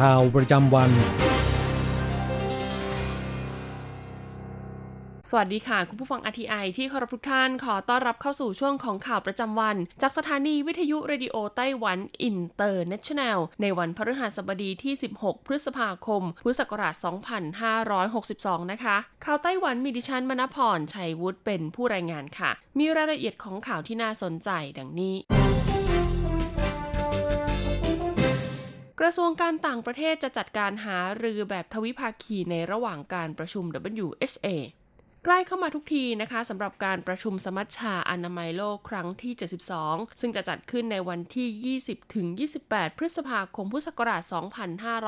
ข่าวประจำวัน สวัสดีค่ะ คุณผู้ฟัง RTI ที่เคารพทุกท่านขอต้อนรับเข้าสู่ช่วงของข่าวประจำวัน จากสถานีวิทยุ Radio Taiwan International ในวันพฤหัสบดีที่ 16 พฤษภาคม พุทธศักราช 2562 นะคะ ข่าวไต้หวันมีดิฉันมณพรชัยวุฒิเป็นผู้รายงานค่ะ มีรายละเอียดของข่าวที่น่าสนใจดังนี้ กระทรวงการต่างประเทศจะจัดการหารือแบบทวิภาคีในระหว่างการประชุม WHA ใกล้เข้ามาทุกทีนะคะสำหรับการประชุมสมัชชาอนามัยโลกครั้งที่ 72 ซึ่งจะจัดขึ้นในวันที่ 20 ถึง 28 พฤษภาคมพุทธศักราช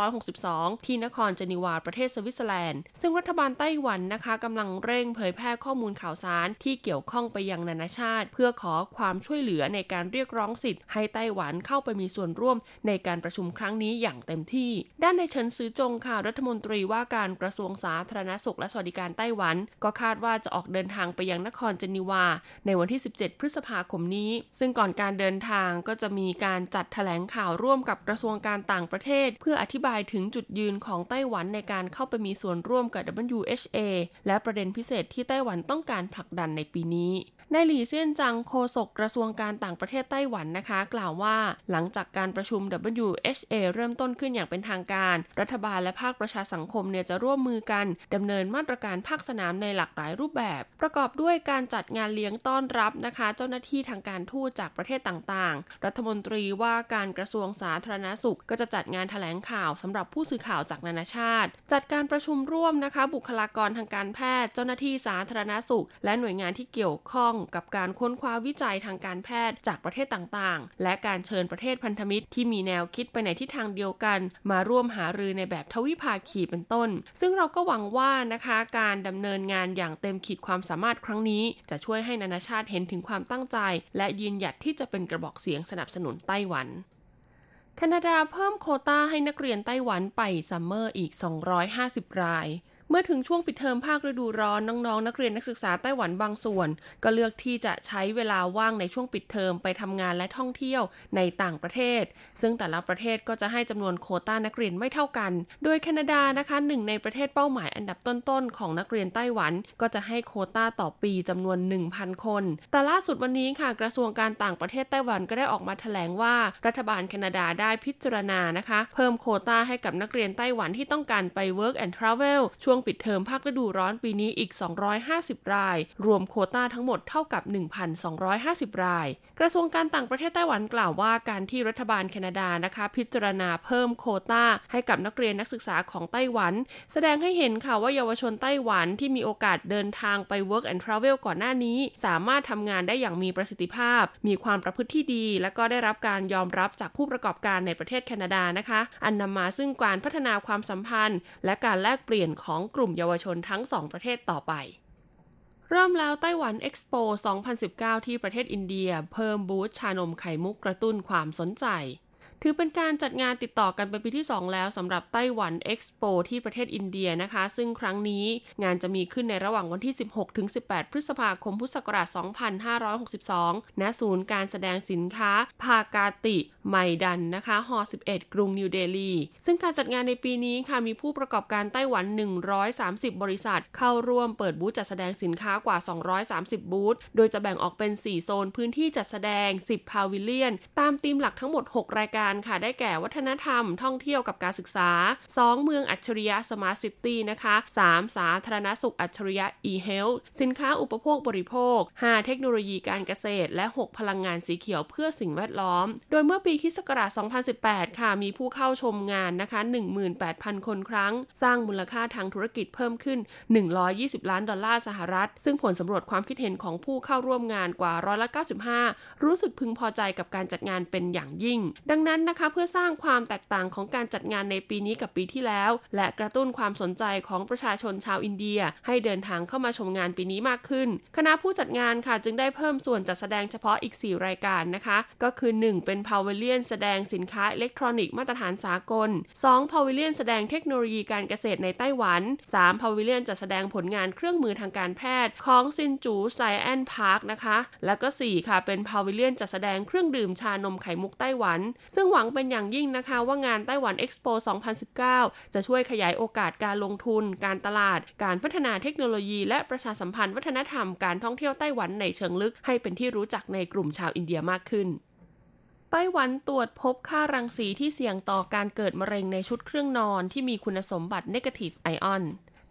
2562 ที่นครเจนีวาประเทศสวิตเซอร์แลนด์ ซึ่งรัฐบาลไต้หวันนะคะกำลังเร่งเผยแพร่ข้อมูลข่าวสารที่เกี่ยวข้องไปยังนานาชาติ เพื่อขอความช่วยเหลือในการเรียกร้องสิทธิ์ให้ไต้หวันเข้าไปมีส่วนร่วมในการประชุมครั้งนี้อย่างเต็มที่ ด้านในเฉินซือจงค่ะรัฐมนตรีว่าการกระทรวงสาธารณสุขและสวัสดิการไต้หวันก็คาดว่าจะออกเดินทางไปยังนครเจนีวา ในวันที่ 17 พฤษภาคมนี้ ซึ่งก่อนการเดินทางก็จะมีการจัดแถลงข่าวร่วมกับกระทรวงการต่างประเทศ เพื่ออธิบายถึงจุดยืนของไต้หวันในการเข้าไปมีส่วนร่วมกับ WHA และประเด็นพิเศษที่ไต้หวันต้องการผลักดันในปีนี้นายหลี่เซียนจังโฆษกกระทรวงการต่างประเทศไต้หวันนะคะ กล่าวว่าหลังจากการประชุม WHA เริ่มต้นขึ้นอย่างเป็นทางการ รัฐบาลและภาคประชาสังคมเนี่ยจะร่วมมือกันดำเนินมาตรการภาคสนามในหลากหลายรูปแบบ ประกอบด้วยการจัดงานเลี้ยงต้อนรับนะคะ เจ้าหน้าที่ทางการทูตจากประเทศต่างๆ รัฐมนตรีว่าการกระทรวงสาธารณสุข ก็จะจัดงานแถลงข่าวสำหรับผู้สื่อข่าวจากนานาชาติ จัดการประชุมร่วมนะคะ บุคลากรทางการแพทย์ เจ้าหน้าที่สาธารณสุข และหน่วยงานที่เกี่ยวข้องกับการค้นคว้าวิจัยทางการแพทย์จากประเทศต่างๆ และการเชิญประเทศพันธมิตรที่มีแนวคิดไปในทิศทางเดียวกัน มาร่วมหารือในแบบทวิภาคีเป็นต้น ซึ่งเราก็หวังว่านะคะการดำเนินงานอย่างเต็มขีดความสามารถครั้งนี้ จะช่วยให้นานาชาติเห็นถึงความตั้งใจ และยืนหยัดที่จะเป็นกระบอกเสียงสนับสนุนไต้หวันแคนาดาเพิ่มโคต้าให้นักเรียนไต้หวันไปซัมเมอร์อีก 250 ราย เมื่อถึงช่วงปิดเทอมภาคฤดูร้อนน้องๆ นักเรียนนักศึกษาไต้หวันบางส่วน ก็เลือกที่จะใช้เวลาว่างในช่วงปิดเทอมไปทำงานและท่องเที่ยวในต่างประเทศ ซึ่งแต่ละประเทศก็จะให้จำนวนโคต้านักเรียนไม่เท่ากัน โดยแคนาดานะคะหนึ่งในประเทศเป้าหมายอันดับต้นๆของนักเรียนไต้หวัน ก็จะให้โคต้าต่อปีจำนวน 1,000 คน แต่ล่าสุดวันนี้ค่ะกระทรวงการต่างประเทศไต้หวันก็ได้ออกมาแถลงว่ารัฐบาลแคนาดาได้พิจารณานะคะ เพิ่มโคต้าให้กับนักเรียนไต้หวันที่ต้องการไป work and travel ช่วงปิดเทอมภาคฤดูร้อนปีนี้อีก 250 ราย รวมโควต้าทั้งหมดเท่ากับ 1,250 ราย กระทรวงการต่างประเทศไต้หวันกล่าวว่าการที่รัฐบาลแคนาดานะคะ พิจารณาเพิ่มโควต้า ให้กับนักเรียนนักศึกษาของไต้หวัน แสดงให้เห็นค่ะว่าเยาวชนไต้หวันที่มีโอกาสเดินทางไป work and travel ก่อนหน้านี้ สามารถทำงานได้อย่างมีประสิทธิภาพ มีความประพฤติที่ดี และก็ได้รับการยอมรับจากผู้ประกอบการในประเทศแคนาดานะคะ อันนำมาซึ่งการพัฒนาความสัมพันธ์ และการแลกเปลี่ยนของกลุ่มเยาวชนทั้งสองประเทศต่อไป เริ่มแล้วไต้หวันเอ็กซ์โป 2019 ที่ประเทศอินเดีย เพิ่มบูธชานมไข่มุกกระตุ้นความสนใจ ถือเป็นการจัดงานติดต่อกันเป็นปีที่ 2 แล้วสำหรับไต้หวันเอ็กซ์โปที่ประเทศอินเดียนะคะ ซึ่งครั้งนี้งานจะมีขึ้นในระหว่างวันที่ 16 ถึง 18 พฤษภาคมพุทธศักราช 2562 ณ ศูนย์การแสดงสินค้า พากาติ ไมดันนะคะฮอ11 กรุงนิวเดลี ซึ่งการจัดงานในปีนี้ค่ะมีผู้ประกอบการไต้หวัน 130 บริษัท เข้าร่วมเปิดบูธจัดแสดงสินค้ากว่า 230 บูธ โดยจะแบ่งออกเป็น 4 โซนพื้นที่จัดแสดง 10 pavilion ตามธีมหลักทั้งหมด 6 รายการการค่ะได้แก่วัฒนธรรม ท่องเที่ยวกับการศึกษา 2 เมืองอัจฉริยะ smart city นะคะ 3 สาธารณสุขอัจฉริยะ e-health สินค้าอุปโภคบริโภค 5 เทคโนโลยีการเกษตร และ 6 พลังงานสีเขียวเพื่อสิ่งแวดล้อม โดยเมื่อปีคศ2018 ค่ะ มีผู้เข้าชมงานนะคะ 18,000 คนครั้ง สร้างมูลค่าทางธุรกิจเพิ่มขึ้น 120 ล้านดอลลาร์สหรัฐ ซึ่งผลสำรวจความคิดเห็นของผู้เข้าร่วมงานกว่าร้อยละ95 รู้สึกพึงพอใจกับการจัดงานเป็นอย่างยิ่ง ดังนั้นนะคะเพื่อสร้างความแตกต่างของการจัดงานในปีนี้กับปีที่แล้ว และกระตุ้นความสนใจของประชาชนชาวอินเดีย ให้เดินทางเข้ามาชมงานปีนี้มากขึ้น คณะผู้จัดงานค่ะจึงได้เพิ่มส่วนจัดแสดงเฉพาะอีก 4 รายการนะคะ ก็คือ 1 เป็น pavilion แสดงสินค้าอิเล็กทรอนิกส์มาตรฐานสากล 2. pavilion แสดงเทคโนโลยีการเกษตรในไต้หวัน 3. pavilion จัดแสดงผลงานเครื่องมือทางการแพทย์ของซินจู๋ Science Park นะคะ แล้วก็ 4 ค่ะเป็น pavilion จัดแสดงเครื่องดื่มชานมไข่มุกไต้หวันซึ่งึ่งหวังเป็นอย่างยิ่งนะคะว่างาน Taiwan Expo 2019 จะช่วยขยายโอกาสการลงทุน การตลาด การพัฒนาเทคโนโลยี และประชาสัมพันธ์วัฒนธรรมการท่องเที่ยวไต้หวันในเชิงลึก ให้เป็นที่รู้จักในกลุ่มชาวอินเดียมากขึ้นไต้หวันตรวจพบค่ารังสีที่เสี่ยงต่อการเกิดมะเร็งในชุดเครื่องนอนที่มีคุณสมบัติ negative ion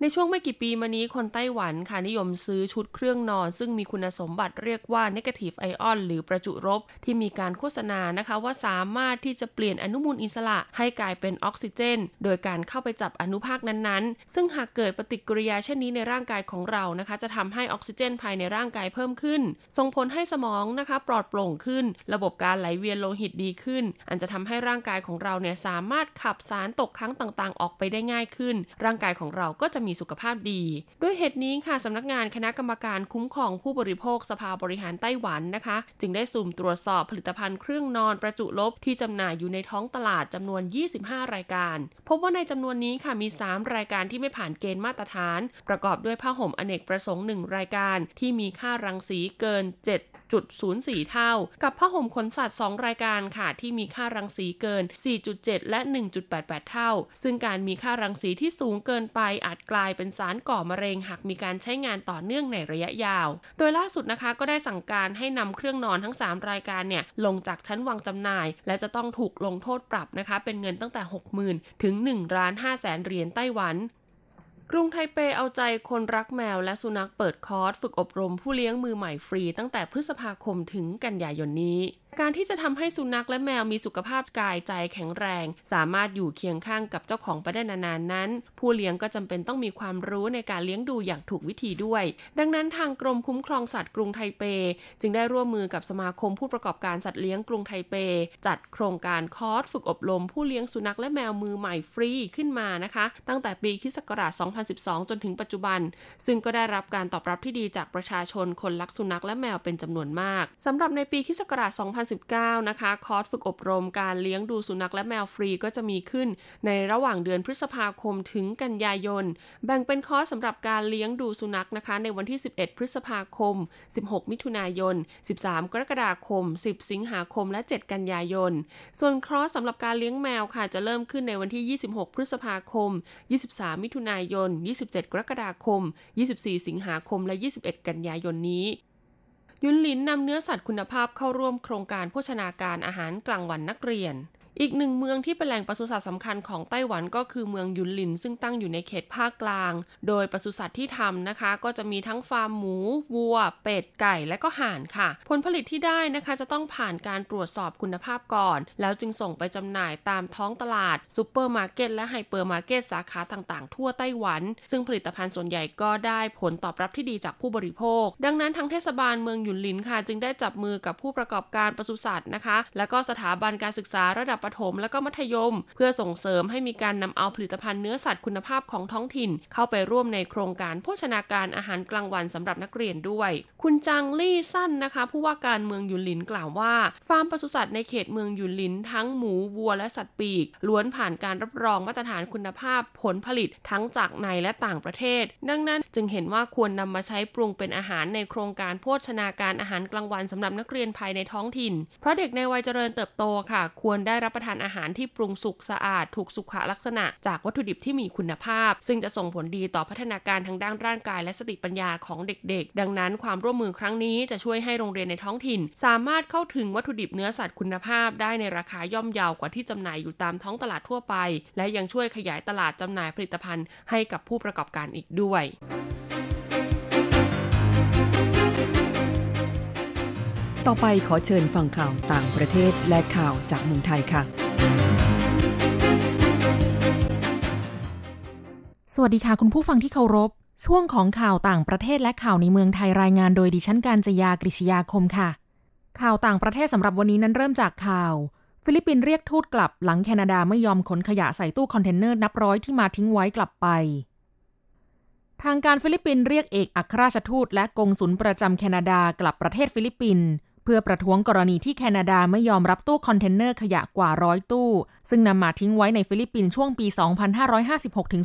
ในช่วงไม่กี่ปีมานี้คนไต้หวันค่ะนิยมซื้อชุดเครื่องนอน ซึ่งมีคุณสมบัติเรียกว่า negative ion หรือประจุลบที่มีการโฆษณานะคะ ว่าสามารถที่จะเปลี่ยนอนุมูลอิสระให้กลายเป็นออกซิเจน โดยการเข้าไปจับอนุภาคนั้นๆ ซึ่งหากเกิดปฏิกิริยาเช่นนี้ในร่างกายของเรานะคะ จะทำให้ออกซิเจนภายในร่างกายเพิ่มขึ้น ส่งผลให้สมองนะคะ ปลอดโปร่งขึ้น ระบบการไหลเวียนโลหิตดีขึ้น อันจะทำให้ร่างกายของเราเนี่ยสามารถขับสารตกค้างต่างๆ ออกไปได้ง่ายขึ้น ร่างกายของเราก็จะมีสุขภาพดี ด้วยเหตุนี้ค่ะสำนักงานคณะกรรมการคุ้มครองผู้บริโภคสภาบริหารไต้หวันนะคะ จึงได้สุ่มตรวจสอบผลิตภัณฑ์เครื่องนอนประจุลบที่จำหน่ายอยู่ในท้องตลาดจำนวน 25 รายการ พบว่าในจำนวนนี้ค่ะมี 3 รายการที่ไม่ผ่านเกณฑ์มาตรฐาน ประกอบด้วยผ้าห่มอเนกประสงค์ 1 รายการ ที่มีค่ารังสีเกิน 7.04 เท่า กับผ้าห่มขนสัตว์ 2 รายการค่ะ ที่มีค่ารังสีเกิน 4.7 และ 1.88 เท่า ซึ่งการมีค่ารังสีที่สูงเกินไปอาจกลายายเป็นสารก่อมะเร็งหากมีการใช้งานต่อเนื่องในระยะยาว โดยล่าสุดนะคะก็ได้สั่งการให้นำเครื่องนอนทั้ง 3 รายการเนี่ยลงจากชั้นวางจำหน่าย และจะต้องถูกลงโทษปรับนะคะเป็นเงินตั้งแต่ 60,000 ถึง1ล้าน5แสนเหรียญไต้หวัน กรุงไทเปเอาใจคนรักแมวและสุนัขเปิดคอร์สฝึกอบรมผู้เลี้ยงมือใหม่ฟรีตั้งแต่พฤษภาคมถึงกันยายนนี้ การที่จะทำให้สุนัขและแมวมีสุขภาพกายใจแข็งแรง สามารถอยู่เคียงข้างกับเจ้าของไปได้นานๆนั้น ผู้เลี้ยงก็จำเป็นต้องมีความรู้ในการเลี้ยงดูอย่างถูกวิธีด้วย ดังนั้นทางกรมคุ้มครองสัตว์กรุงไทเป จึงได้ร่วมมือกับสมาคมผู้ประกอบการสัตว์เลี้ยงกรุงไทเป จัดโครงการคอร์สฝึกอบรมผู้เลี้ยงสุนัขและแมวมือใหม่ฟรีขึ้นมานะคะ ตั้งแต่ปีคศ2012 จนถึงปัจจุบัน ซึ่งก็ได้รับการตอบรับที่ดีจากประชาชนคนรักสุนัขและแมวเป็นจำนวนมากสำหรับในปีคศ2019 นะคะคอร์สฝึกอบรมการเลี้ยงดูสุนัขและแมวฟรีก็จะมีขึ้น ในระหว่างเดือนพฤษภาคมถึงกันยายน แบ่งเป็นคอร์สสำหรับการเลี้ยงดูสุนัขนะคะ ในวันที่ 11 พฤษภาคม 16 มิถุนายน 13 กรกฎาคม 10 สิงหาคมและ 7 กันยายน ส่วนคอร์สสำหรับการเลี้ยงแมวค่ะจะเริ่มขึ้นในวันที่ 26 พฤษภาคม 23 มิถุนายนน 27 กรกฎาคม 24 สิงหาคม และ 21 กันยายนนี้ ยุนหลินนำเนื้อสัตว์คุณภาพเข้าร่วมโครงการโภชนาการอาหารกลางวันนักเรียน อีกหนึ่งเมืองที่เป็นแหล่งปศุสัตว์สำคัญของไต้หวันก็คือเมืองยุนหลิน ซึ่งตั้งอยู่ในเขตภาคกลาง โดยปศุสัตว์ที่ทำนะคะ ก็จะมีทั้งฟาร์มหมู วัว เป็ด ไก่ และก็ห่านค่ะ ผลผลิตที่ได้นะคะจะต้องผ่านการตรวจสอบคุณภาพก่อน แล้วจึงส่งไปจำหน่ายตามท้องตลาดซูเปอร์มาร์เก็ตและไฮเปอร์มาร์เก็ตสาขาต่างๆ ทั่วไต้หวัน ซึ่งผลิตภัณฑ์ส่วนใหญ่ก็ได้ผลตอบรับที่ดีจากผู้บริโภค ดังนั้นทางเทศบาลเมืองยุนหลินค่ะ จึงได้จับมือกับผู้ประกอบการปศุสัตว์นะคะ และก็สถาบันการศึกษาระดับประถมและก็มัธยม เพื่อส่งเสริมให้มีการนำเอาผลิตภัณฑ์เนื้อสัตว์คุณภาพของท้องถิ่น เข้าไปร่วมในโครงการโภชนาการอาหารกลางวันสำหรับนักเรียนด้วย คุณจังลี่สั้นนะคะ ผู้ว่าการเมืองยุนหลินกล่าวว่าฟาร์มปศุสัตว์ในเขตเมืองยุนหลินทั้งหมูวัวและสัตว์ปีก ล้วนผ่านการรับรองมาตรฐานคุณภาพผลผลิตทั้งจากในและต่างประเทศ ดังนั้นจึงเห็นว่าควรนำมาใช้ปรุงเป็นอาหารในโครงการโภชนาการอาหารกลางวันสำหรับนักเรียนภายในท้องถิ่น เพราะเด็กในวัยเจริญเติบโตค่ะ ควรได้รับรับประทานอาหารที่ปรุงสุกสะอาด ถูกสุขลักษณะ จากวัตถุดิบที่มีคุณภาพ ซึ่งจะส่งผลดีต่อพัฒนาการทางด้านร่างกายและสติปัญญาของเด็กๆ ดังนั้นความร่วมมือครั้งนี้จะช่วยให้โรงเรียนในท้องถิ่น สามารถเข้าถึงวัตถุดิบเนื้อสัตว์คุณภาพ ได้ในราคาย่อมเยาวกว่าที่จำหน่ายอยู่ตามท้องตลาดทั่วไป และยังช่วยขยายตลาดจำหน่ายผลิตภัณฑ์ให้กับผู้ประกอบการอีกด้วย ต่อไปขอเชิญฟังข่าวต่างประเทศและข่าวจากเมืองไทยค่ะ สวัสดีค่ะคุณผู้ฟังที่เคารพ ช่วงของข่าวต่างประเทศและข่าวในเมืองไทยรายงานโดยดิฉันการจยากริชยาคมค่ะ ข่าวต่างประเทศสำหรับวันนี้นั้นเริ่มจากข่าว ฟิลิปปินส์เรียกทูตกลับหลังแคนาดาไม่ยอมขนขยะใส่ตู้คอนเทนเนอร์นับร้อยที่มาทิ้งไว้กลับไปทางการฟิลิปปินส์เรียกเอกอัครราชทูตและกงสุลประจำแคนาดากลับประเทศฟิลิปปินส์ เพื่อประท้วงกรณีที่แคนาดาไม่ยอมรับตู้คอนเทนเนอร์ขยะกว่าร้อยตู้ ซึ่งนำมาทิ้งไว้ในฟิลิปปินส์ช่วงปี 2556ถึง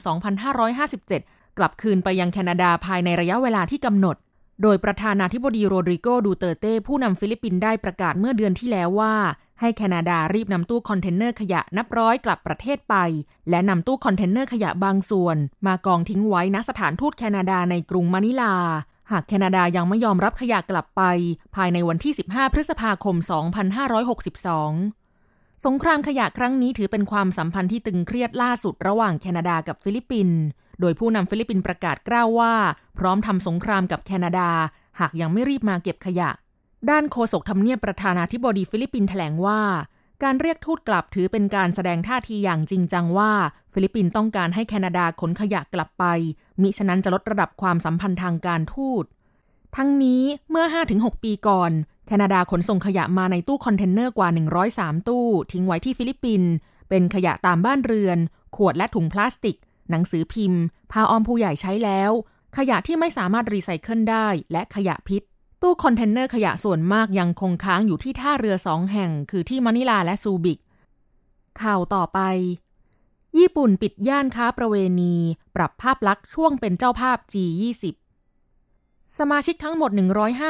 2557 กลับคืนไปยังแคนาดาภายในระยะเวลาที่กำหนด โดยประธานาธิบดีโรดริโกดูเตร์เตผู้นำฟิลิปปินส์ได้ประกาศเมื่อเดือนที่แล้วว่า ให้แคนาดารีบนำตู้คอนเทนเนอร์ขยะนับร้อยกลับประเทศไป และนำตู้คอนเทนเนอร์ขยะบางส่วน มากองทิ้งไว้ณสถานทูตแคนาดาในกรุงมะนิลา หากแคนาดายังไม่ยอมรับขยะกลับไป ภายในวันที่ 15 พฤษภาคม 2562 สงครามขยะครั้งนี้ถือเป็นความสัมพันธ์ที่ตึงเครียดล่าสุดระหว่างแคนาดากับฟิลิปปินส์ โดยผู้นำฟิลิปปินส์ประกาศกร้าวว่า พร้อมทำสงครามกับแคนาดา หากยังไม่รีบมาเก็บขยะ ด้านโฆษกทำเนียบประธานาธิบดีฟิลิปปินส์แถลงว่า การเรียกทูตกลับถือเป็นการแสดงท่าทีอย่างจริงจังว่า ฟิลิปปินส์ต้องการให้แคนาดาขนขยะกลับไป มิฉะนั้นจะลดระดับความสัมพันธ์ทางการทูต ทั้งนี้เมื่อ 5-6 ปีก่อน แคนาดาขนส่งขยะมาในตู้คอนเทนเนอร์กว่า 103 ตู้ ทิ้งไว้ที่ฟิลิปปินส์เป็นขยะตามบ้านเรือน ขวดและถุงพลาสติก หนังสือพิมพ์ผ้าอ้อมผู้ใหญ่ใช้แล้ว ขยะที่ไม่สามารถรีไซเคิลได้ และขยะพิษ ตู้คอนเทนเนอร์ขยะส่วนมากยังคงค้างอยู่ที่ท่าเรือสองแห่ง คือที่มะนิลาและซูบิก ข่าวต่อไป ญี่ปุ่นปิดย่านค้าประเวณี ปรับภาพลักษณ์ช่วงเป็นเจ้าภาพ G20 สมาชิกทั้งหมด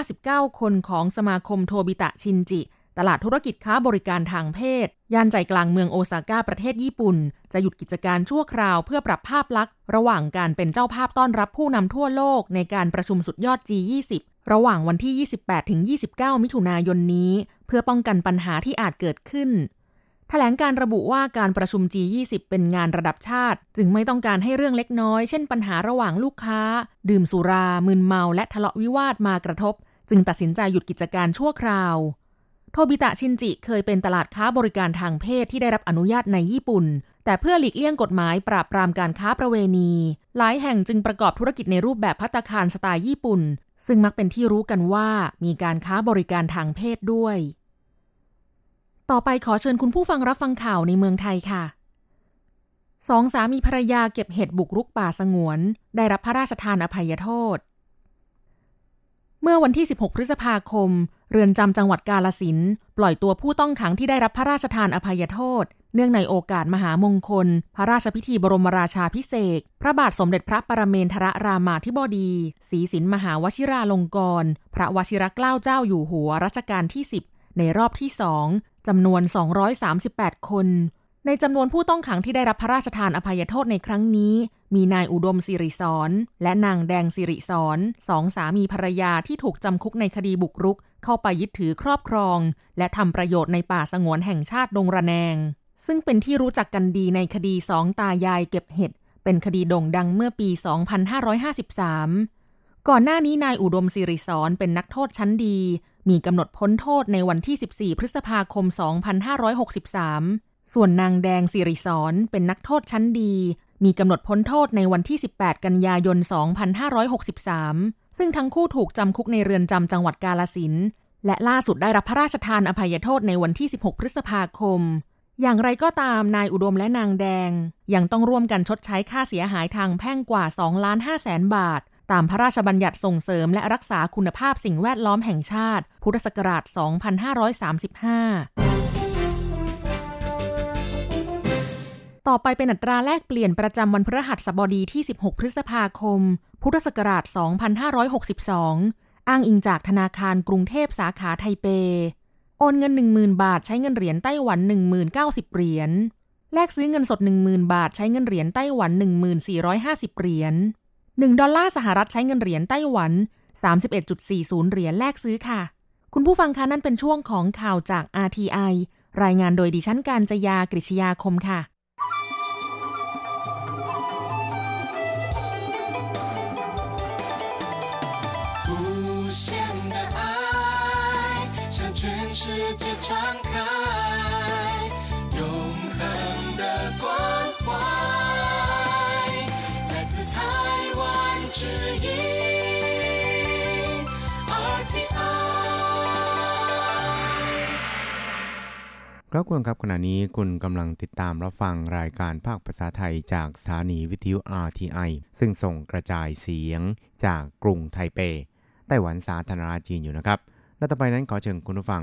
159 คนของสมาคมโทบิตะชินจิ ตลาดธุรกิจค้าบริการทางเพศ ย่านใจกลางเมืองโอซาก้าประเทศญี่ปุ่น จะหยุดกิจการชั่วคราวเพื่อปรับภาพลักษณ์ ระหว่างการเป็นเจ้าภาพต้อนรับผู้นำทั่วโลกในการประชุมสุดยอด G20 ระหว่างวันที่ 28 ถึง 29 มิถุนายนนี้ เพื่อป้องกันปัญหาที่อาจเกิดขึ้นแถลงการระบุว่าการประชุม G20 เป็นงานระดับชาติ จึงไม่ต้องการให้เรื่องเล็กน้อย เช่นปัญหาระหว่างลูกค้า ดื่มสุรา มึนเมา และทะเลาะวิวาทมากระทบ จึงตัดสินใจหยุดกิจการชั่วคราว โทบิตะชินจิเคยเป็นตลาดค้าบริการทางเพศที่ได้รับอนุญาตในญี่ปุ่น แต่เพื่อหลีกเลี่ยงกฎหมายปราบปรามการค้าประเวณี หลายแห่งจึงประกอบธุรกิจในรูปแบบพัตตาคารสไตล์ญี่ปุ่น ซึ่งมักเป็นที่รู้กันว่ามีการค้าบริการทางเพศด้วย ต่อไปขอเชิญคุณผู้ฟังรับฟังข่าวในเมืองไทยค่ะสองสามีภรรยาเก็บเห็ดบุกรุกป่าสงวน ได้รับพระราชทานอภัยโทษ เมื่อวันที่ 16 พฤษภาคม เรือนจำจังหวัดกาลสินปล่อยตัวผู้ต้องขังที่ได้รับพระราชทานอภัยโทษ เนื่องในโอกาสมหามงคล พระราชพิธีบรมราชาพิเศษ พระบาทสมเด็จพระปรเมนทรรามาธิบดีศรีสินมหาวชิราลงกรณ์พระวชิรเกล้าเจ้าอยู่หัวรัชกาลที่ 10 ในรอบที่สองจำนวน 238 คน ในจำนวนผู้ต้องขังที่ได้รับพระราชทานอภัยโทษในครั้งนี้ มีนายอุดมสิริสอนและนางแดงสิริสอนสองสามีภรรยาที่ถูกจำคุกในคดีบุกรุก เข้าไปยึดถือครอบครอง และทำประโยชน์ในป่าสงวนแห่งชาติดงระแนง ซึ่งเป็นที่รู้จักกันดีในคดีสองตายายเก็บเห็ด เป็นคดีโด่งดังเมื่อปี 2553 ก่อนหน้านี้นายอุดมสิริสอนเป็นนักโทษชั้นดี มีกำหนดพ้นโทษในวันที่ 14 พฤษภาคม 2563 ส่วนนางแดงสิริสอนเป็นนักโทษชั้นดี มีกำหนดพ้นโทษในวันที่ 18 กันยายน 2563 ซึ่งทั้งคู่ถูกจำคุกในเรือนจำจังหวัดกาลสินและล่าสุดได้รับพระราชทานอภัยโทษในวันที่ 16 พฤษภาคม อย่างไรก็ตามนายอุดมและนางแดง ยังต้องร่วมกันชดใช้ค่าเสียหายทางแพ่งกว่า2ล้าน5แสนบาท ตามพระราชบัญญัติส่งเสริมและรักษาคุณภาพสิ่งแวดล้อมแห่งชาติ พุทธศักราช 2535ต่อไปเป็นอัตราแลกเปลี่ยนประจำวันพฤหัสบดีที่ 16 พฤษภาคม พุทธศักราช 2562 อ้างอิงจากธนาคารกรุงเทพสาขาไทเป โอนเงิน 10,000 บาท ใช้เงินเหรียญไต้หวัน 10,090 เหรียญ แลกซื้อเงินสด 10,000 บาท ใช้เงินเหรียญไต้หวัน 1450 เหรียญ 1 ดอลลาร์สหรัฐใช้เงินเหรียญไต้หวัน 31.40 เหรียญแลกซื้อค่ะ คุณผู้ฟังคะนั่นเป็นช่วงของข่าวจาก RTI รายงานโดยดิฉันการจยากริชยาคมค่ะ ครับคุณครับขณะนี้คุณกำลังติดตามรับฟังรายการภาคภาษาไทยจากสถานีวิทยุ RTI ซึ่งส่งกระจายเสียงจากกรุงไทเปไต้หวันสาธารณรัฐจีนอยู่นะครับ และต่อไปนั้นขอเชิญคุณผู้ฟัง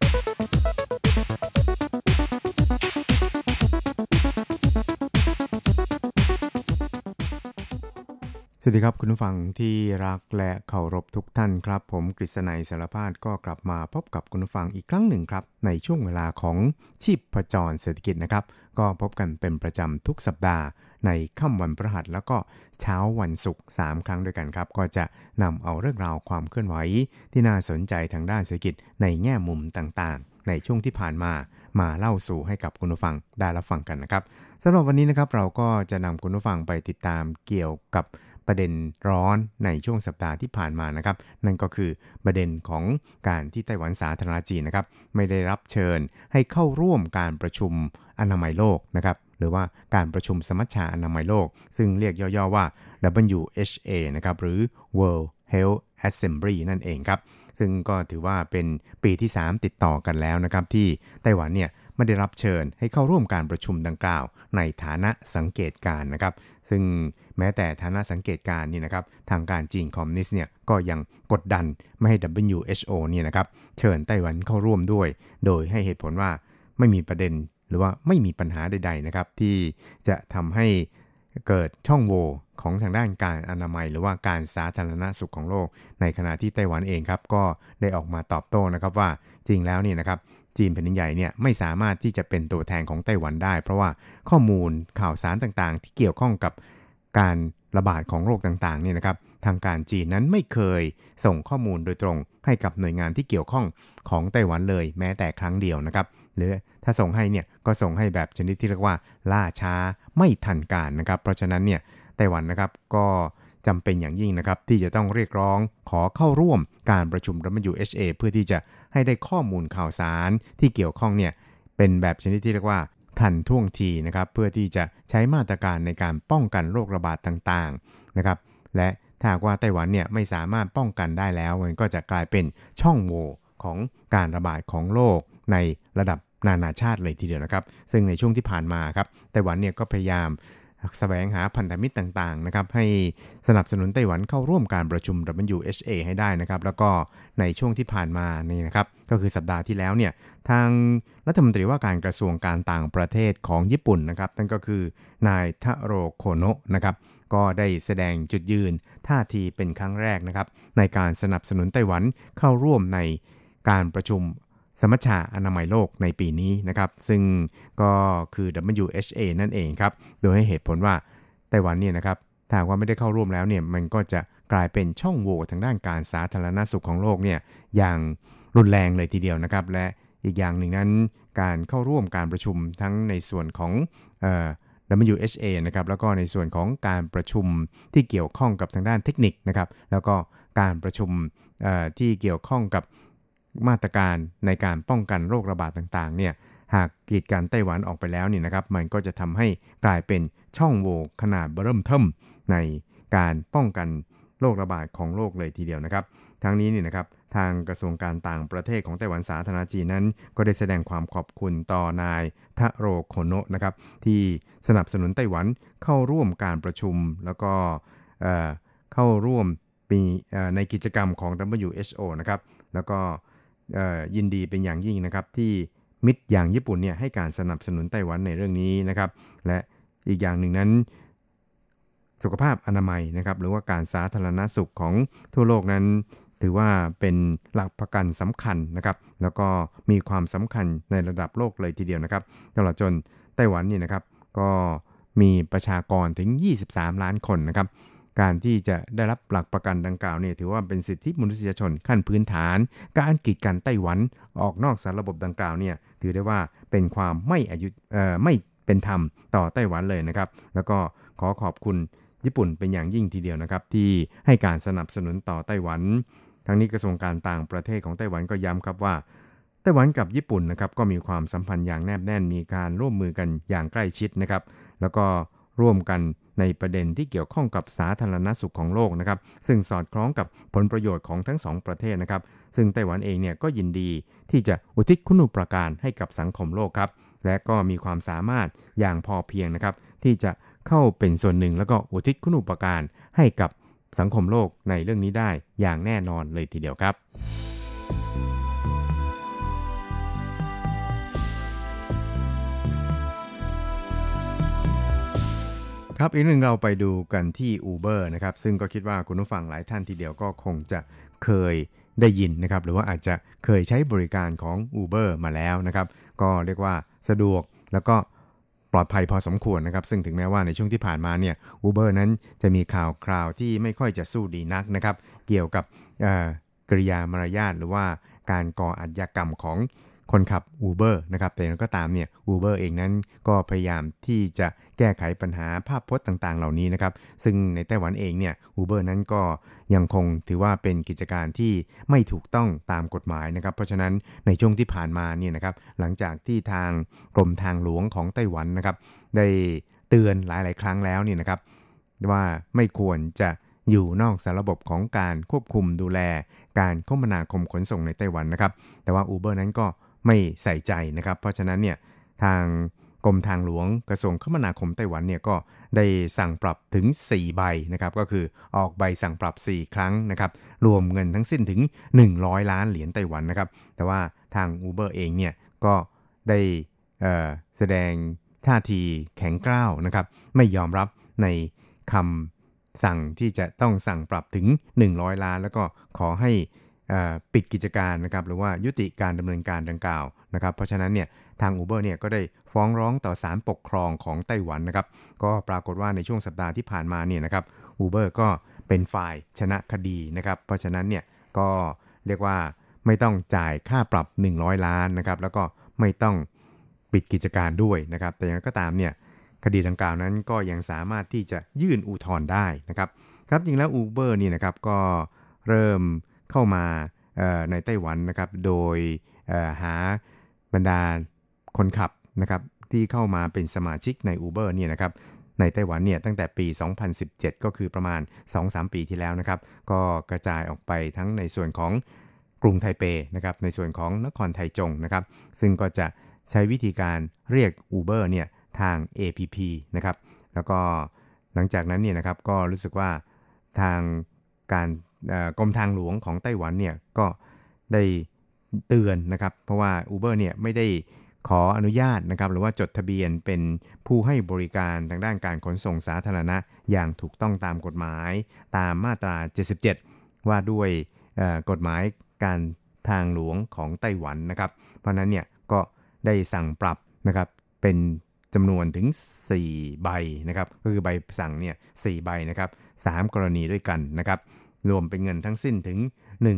สวัสดีครับคุณผู้ฟังที่รักและเคารพทุกท่านครับ ผมกฤษณัยสารพาดก็กลับมาพบกับคุณผู้ฟังอีกครั้งหนึ่งครับ ในช่วงเวลาของชีพประจรเศรษฐกิจนะครับ ก็พบกันเป็นประจำทุกสัปดาห์ ในค่ำวันพฤหัสแล้วก็เช้าวันศุกร์3ครั้งด้วยกันครับ ก็จะนำเอาเรื่องราวความเคลื่อนไหวที่น่าสนใจทางด้านเศรษฐกิจในแง่มุมต่างๆ ในช่วงที่ผ่านมามาเล่าสู่ให้กับคุณผู้ฟังได้รับฟังกันนะครับสำหรับวันนี้นะครับเราก็จะนำคุณผู้ฟังไปติดตามเกี่ยวกับ ประเด็นร้อนในช่วงสัปดาห์ที่ผ่านมานะครับ นั่นก็คือประเด็นของการที่ไต้หวันสาธารณจีนนะครับ ไม่ได้รับเชิญให้เข้าร่วมการประชุมอนามัยโลกนะครับหรือว่าการประชุมสมัชชาอนามัยโลก ซึ่งเรียกย่อๆว่า WHA นะครับหรือ World Health Assembly นั่นเองครับ ซึ่งก็ถือว่าเป็นปีที่ 3 ติดต่อกันแล้วนะครับ ที่ไต้หวันเนี่ย ไม่ได้รับเชิญให้เข้าร่วมการประชุมดังกล่าว ในฐานะสังเกตการนะครับ ซึ่งแม้แต่ฐานะสังเกตการนี่นะครับทางการจีนคอมมิวนิสต์เนี่ยก็ยังกดดันไม่ให้ WHO เนี่ยนะครับเชิญไต้หวันเข้าร่วมด้วย โดยให้เหตุผลว่าไม่มีประเด็นหรือว่าไม่มีปัญหาใด ๆนะครับ ที่จะทำให้เกิดช่องโหว่ของทางด้านการอนามัย หรือว่าการสาธารณสุขของโลก ในขณะที่ไต้หวันเองครับก็ได้ออกมาตอบโต้นะครับว่าจริงแล้วนี่นะครับ จีนแผ่นดินใหญ่เนี่ยไม่สามารถที่จะเป็นตัวแทนของไต้หวันได้ เพราะว่าข้อมูลข่าวสารต่างๆ ที่เกี่ยวข้องกับการระบาดของโรคต่างๆเนี่ยนะครับทางการจีนนั้นไม่เคยส่งข้อมูลโดยตรง ให้กับหน่วยงานที่เกี่ยวข้องของไต้หวันเลยแม้แต่ครั้งเดียวนะครับ หรือถ้าส่งให้เนี่ยก็ส่งให้แบบชนิดที่เรียกว่าล่าช้าไม่ทันการนะครับ เพราะฉะนั้นเนี่ยไต้หวันนะครับก็ จำเป็นอย่างยิ่งนะครับ ที่จะต้องเรียกร้องขอเข้าร่วมการประชุม WHA เพื่อที่จะให้ได้ข้อมูลข่าวสารที่เกี่ยวข้องเนี่ยเป็นแบบชนิดที่เรียกว่าทันท่วงทีนะครับ เพื่อที่จะใช้มาตรการในการป้องกันโรคระบาดต่างๆนะครับ และถ้าว่าไต้หวันเนี่ยไม่สามารถป้องกันได้แล้ว มันก็จะกลายเป็นช่องโหว่ของการระบาดของโรคในระดับนานาชาติเลยทีเดียวนะครับ ซึ่งในช่วงที่ผ่านมาครับไต้หวันเนี่ยก็พยายาม แสวงหาพันธมิตรต่างๆนะครับให้สนับสนุนไต้หวันเข้าร่วมการประชุม WHA ให้ได้นะครับแล้วก็ในช่วงที่ผ่านมานี่นะครับก็คือสัปดาห์ที่แล้วเนี่ยทางรัฐมนตรีว่าการกระทรวงการต่างประเทศของญี่ปุ่นนะครับนั่นก็คือนายทาโรโคโนะนะครับก็ได้แสดงจุดยืนท่าทีเป็นครั้งแรกนะครับในการสนับสนุนไต้หวันเข้าร่วมในการประชุม สมัชชาอนามัยโลกในปีนี้นะครับ ซึ่งก็คือ WHA นั่นเองครับ โดยให้เหตุผลว่าไต้หวันเนี่ยนะครับถ้าว่าไม่ได้เข้าร่วมแล้วเนี่ยมันก็จะกลายเป็นช่องโหว่ทางด้านการสาธารณสุขของโลกเนี่ยอย่างรุนแรงเลยทีเดียวนะครับ และอีกอย่างหนึ่งนั้นการเข้าร่วมการประชุมทั้งในส่วนของ WHA นะครับแล้วก็ในส่วนของการประชุมที่เกี่ยวข้องกับทางด้านเทคนิคนะครับ แล้วก็การประชุมที่เกี่ยวข้องกับ มาตรการในการป้องกันโรคระบาดต่างๆเนี่ยหากกีดกันไต้หวันออกไปแล้วนี่นะครับ มันก็จะทำให้กลายเป็นช่องโหว่ขนาดเริ่มเทิมในการป้องกันโรคระบาดของโลกเลยทีเดียวนะครับ ทั้งนี้นี่นะครับทางกระทรวงการต่างประเทศของไต้หวันสาธารณจีนนั้น ก็ได้แสดงความขอบคุณต่อนายทะโรโคโนะนะครับที่สนับสนุนไต้หวันเข้าร่วมการประชุมแล้วก็เข้าร่วมปีในกิจกรรมของ WHO นะครับแล้วก็ ยินดีเป็นอย่างยิ่งนะครับ ที่มิตรอย่างญี่ปุ่นเนี่ยให้การสนับสนุนไต้หวันในเรื่องนี้นะครับ และอีกอย่างหนึ่งนั้น สุขภาพอนามัยนะครับ หรือว่าการสาธารณสุขของทั่วโลกนั้น ถือว่าเป็นหลักประกันสำคัญนะครับ แล้วก็มีความสำคัญในระดับโลกเลยทีเดียวนะครับตลอดจนไต้หวันนี่นะครับ ก็มีประชากรถึง 23 ล้านคนนะครับ การที่จะได้รับหลักประกันดังกล่าวเนี่ยถือว่าเป็นสิทธิมนุษยชนขั้นพื้นฐาน การกีดกันไต้หวันออกนอกสารระบบดังกล่าวเนี่ยถือได้ว่าเป็นความไม่อายุไม่เป็นธรรมต่อไต้หวันเลยนะครับ แล้วก็ขอขอบคุณญี่ปุ่นเป็นอย่างยิ่งทีเดียวนะครับที่ให้การสนับสนุนต่อไต้หวัน ทั้งนี้กระทรวงการต่างประเทศของไต้หวันก็ย้ำครับว่าไต้หวันกับญี่ปุ่นนะครับก็มีความสัมพันธ์อย่างแนบแน่นมีการร่วมมือกันอย่างใกล้ชิดนะครับ แล้วก็ร่วมกัน ในประเด็นที่เกี่ยวข้องกับสาธารณสุขของโลกนะครับ ซึ่งสอดคล้องกับผลประโยชน์ของทั้งสองประเทศนะครับ ซึ่งไต้หวันเองเนี่ยก็ยินดีที่จะอุทิศคุณูปการให้กับสังคมโลกครับ และก็มีความสามารถอย่างพอเพียงนะครับ ที่จะเข้าเป็นส่วนหนึ่ง แล้วก็อุทิศคุณูปการให้กับสังคมโลกในเรื่องนี้ได้อย่างแน่นอนเลยทีเดียวครับ ครับอีกหนึ่งเราไปดูกันที่ Uber นะครับซึ่งก็คิดว่าคุณผู้ฟังหลายท่านทีเดียวก็คงจะเคยได้ยินนะครับหรือว่าอาจจะเคยใช้บริการของ Uber มาแล้วนะครับก็เรียกว่าสะดวกแล้วก็ปลอดภัยพอสมควรนะครับ ซึ่งถึงแม้ว่าในช่วงที่ผ่านมาเนี่ย Uber นั้นจะมีข่าวคราวที่ไม่ค่อยจะสู้ดีนักนะครับ เกี่ยวกับกริยามารยาทหรือว่าการก่ออาชญากรรมของ คนขับ Uber นะครับแต่ก็ตามเนี่ย Uber เองนั้นก็พยายามที่จะแก้ไขปัญหาภาพพจน์ต่างๆ เหล่านี้นะครับ ซึ่งในไต้หวันเองเนี่ย Uber นั้นก็ยังคงถือว่าเป็นกิจการที่ไม่ถูกต้องตามกฎหมายนะครับ เพราะฉะนั้นในช่วงที่ผ่านมาเนี่ยนะครับหลังจากที่ทางกรมทางหลวงของไต้หวันนะครับ ได้เตือนหลายๆ ครั้งแล้วเนี่ยนะครับ ว่าไม่ควรจะอยู่นอกสารระบบของการควบคุมดูแลการคมนาคมขนส่งในไต้หวันนะครับ แต่ว่า Uber นั้นก็ ไม่ใส่ใจนะครับ เพราะฉะนั้นเนี่ยทางกรมทางหลวงกระทรวงคมนาคมไต้หวันเนี่ยก็ได้สั่งปรับถึง 4 ใบนะครับก็คือออกใบสั่งปรับ 4 ครั้งนะครับรวมเงินทั้งสิ้นถึง 100 ล้านเหรียญไต้หวันนะครับแต่ว่าทาง Uber เองเนี่ยก็ได้แสดงท่าทีแข็งกร้าวนะครับไม่ยอมรับในคำสั่งที่จะต้องสั่งปรับถึง 100 ล้าน แล้วก็ขอให้ ปิดกิจการนะครับหรือว่ายุติการดำเนินการดังกล่าวนะครับเพราะฉะนั้นเนี่ยทาง Uber เนี่ยก็ได้ฟ้องร้องต่อศาลปกครองของไต้หวันนะครับก็ปรากฏว่าในช่วงสัปดาห์ที่ผ่านมาเนี่ยนะครับ Uber ก็เป็นฝ่ายชนะคดีนะครับเพราะฉะนั้นเนี่ยก็เรียกว่าไม่ต้องจ่ายค่าปรับ 100 ล้านนะครับแล้วก็ไม่ต้องปิดกิจการด้วยนะครับแต่อย่างไรก็ตามเนี่ยคดีดังกล่าวนั้นก็ยังสามารถที่จะยื่นอุทธรณ์ได้นะครับครับจริงแล้ว Uber นี่นะครับก็เริ่ม เข้ามาในไต้หวันนะครับ โดยหาบรรดาคนขับนะครับที่เข้ามาเป็นสมาชิกใน Uber เนี่ยนะครับในไต้หวันเนี่ยตั้งแต่ปี 2017 ก็คือประมาณ 2-3 ปีที่แล้วนะครับ ก็กระจายออกไปทั้งในส่วนของกรุงไทเปนะครับในส่วนของนครไทจงนะครับ ซึ่งก็จะใช้วิธีการเรียก Uber เนี่ยทาง APP นะครับ แล้วก็หลังจากนั้นเนี่ยนะครับก็รู้สึกว่าทางการ กรมทางหลวงของไต้หวันเนี่ยก็ได้เตือนนะครับ เพราะว่า Uber เนี่ยไม่ได้ขออนุญาตนะครับ หรือว่าจดทะเบียนเป็นผู้ให้บริการทางด้านการขนส่งสาธารณะ อย่างถูกต้องตามกฎหมาย ตามมาตรา 77 ว่าด้วยกฎหมายการทางหลวงของไต้หวันนะครับ เพราะนั้นเนี่ยก็ได้สั่งปรับนะครับเป็นจำนวนถึง 4 ใบนะครับ ก็คือใบสั่งเนี่ยสใบนะครับ 3 กรณีด้วยกันนะครับ รวมเป็นเงินทั้งสิ้นถึง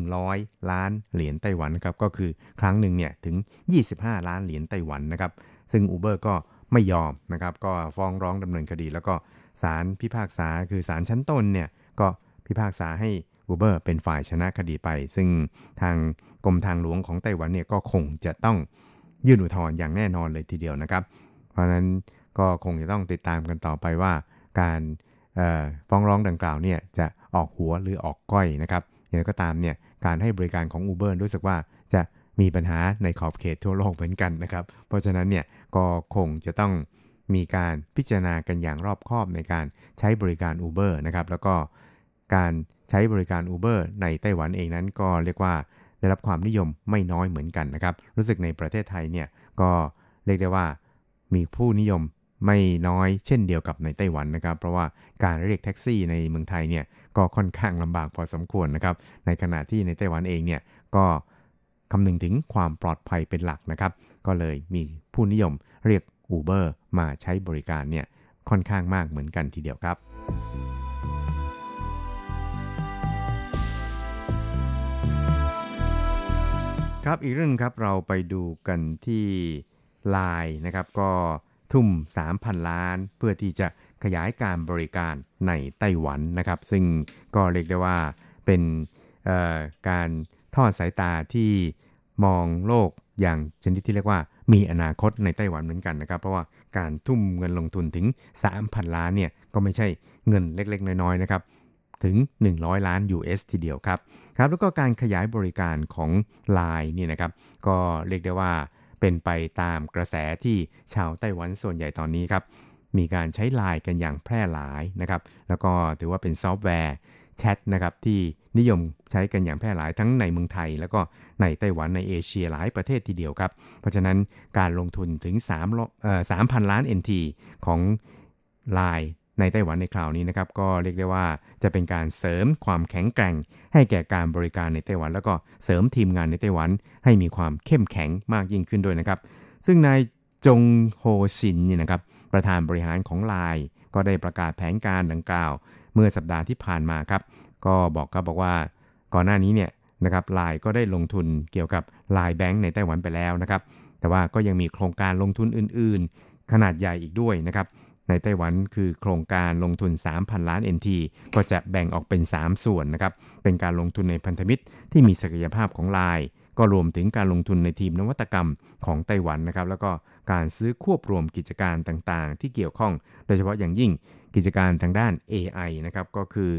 100 ล้านเหรียญไต้หวันครับก็คือครั้งหนึ่งเนี่ยถึง 25 ล้านเหรียญไต้หวันนะครับซึ่ง Uber ก็ไม่ยอมนะครับก็ฟ้องร้องดำเนินคดี แล้วก็ศาลพิพากษาคือศาลชั้นต้นเนี่ยก็พิพากษาให้ Uber เป็นฝ่ายชนะคดีไป ซึ่งทางกรมทางหลวงของไต้หวันเนี่ยก็คงจะต้องยื่นอุทธรณ์อย่างแน่นอนเลยทีเดียวนะครับ เพราะนั้นก็คงจะต้องติดตามกันต่อไปว่า การฟ้องร้องดังกล่าวเนี่ยจะ ออกหัวหรือออกก้อยนะครับอย่างไรก็ตามเนี่ยการให้บริการของ Uber รู้สึกว่าจะมีปัญหาในขอบเขตทั่วโลกเหมือนกันนะครับ เพราะฉะนั้นเนี่ยก็คงจะต้องมีการพิจารณากันอย่างรอบคอบในการใช้บริการ Uber นะครับ แล้วก็การใช้บริการ Uber ในไต้หวันเองนั้นก็เรียกว่าได้รับความนิยมไม่น้อยเหมือนกันนะครับ รู้สึกในประเทศไทยเนี่ยก็เรียกได้ว่ามีผู้นิยม ไม่น้อยเช่นเดียวกับในไต้หวันนะครับ เพราะว่าการเรียกแท็กซี่ในเมืองไทยเนี่ยก็ค่อนข้างลำบากพอสมควรนะครับในขณะที่ในไต้หวันเองเนี่ยก็คำนึงถึงความปลอดภัยเป็นหลักนะครับ ก็เลยมีผู้นิยมเรียก Uber มาใช้บริการเนี่ยค่อนข้างมากเหมือนกันทีเดียวครับ ครับอีกเรื่องครับเราไปดูกันที่ไลน์นะครับก็ ทุ่ม 3,000 ล้าน เพื่อที่จะขยายการบริการในไต้หวันนะครับ ซึ่งก็เรียกได้ว่าเป็นการทอดสายตาที่มองโลกอย่างชนิดที่เรียกว่ามีอนาคตในไต้หวันเหมือนกันนะครับ เพราะว่าการทุ่มเงินลงทุนถึง 3,000 ล้านเนี่ยก็ไม่ใช่เงินเล็กๆ น้อยๆนะครับถึง 100 ล้าน US ทีเดียวครับครับ แล้วก็การขยายบริการของ Line นี่นะครับ ก็เรียกได้ว่า เป็นไปตามกระแสที่ชาวไต้หวันส่วนใหญ่ตอนนี้ครับมีการใช้ Line กันอย่างแพร่หลายนะครับ แล้วก็ถือว่าเป็นซอฟต์แวร์แชทนะครับที่นิยมใช้กันอย่างแพร่หลายทั้งในเมืองไทย แล้วก็ในไต้หวันในเอเชียหลายประเทศทีเดียวครับ เพราะฉะนั้นการลงทุนถึง3เอ่อ3,000ล้าน NT ของ Line ในไต้หวันในคราวนี้นะครับก็เรียกได้ว่าจะเป็นการเสริมความแข็งแกร่ง ให้แก่การบริการในไต้หวัน แล้วก็เสริมทีมงานในไต้หวัน ให้มีความเข้มแข็งมากยิ่งขึ้นด้วยนะครับ ซึ่งนายจงโฮซินนี่นะครับประธานบริหารของไลน์ก็ได้ประกาศแผนการดังกล่าว เมื่อสัปดาห์ที่ผ่านมาครับ ก็บอกครับบอกว่าก่อนหน้านี้เนี่ยนะครับไลน์ก็ได้ลงทุนเกี่ยวกับไลน์แบงก์ในไต้หวันไปแล้วนะครับแต่ว่าก็ยังมีโครงการลงทุนอื่น ๆ ขนาดใหญ่อีกด้วยนะครับ ในไต้หวันคือโครงการลงทุน 3,000 ล้าน NT ก็จะแบ่งออกเป็น 3 ส่วนนะครับ เป็นการลงทุนในพันธมิตรที่มีศักยภาพของลาย ก็รวมถึงการลงทุนในทีมนวัตกรรมของไต้หวันนะครับ แล้วก็การซื้อควบรวมกิจการต่างๆ ที่เกี่ยวข้อง โดยเฉพาะอย่างยิ่งกิจการทางด้าน AI นะครับ ก็คือ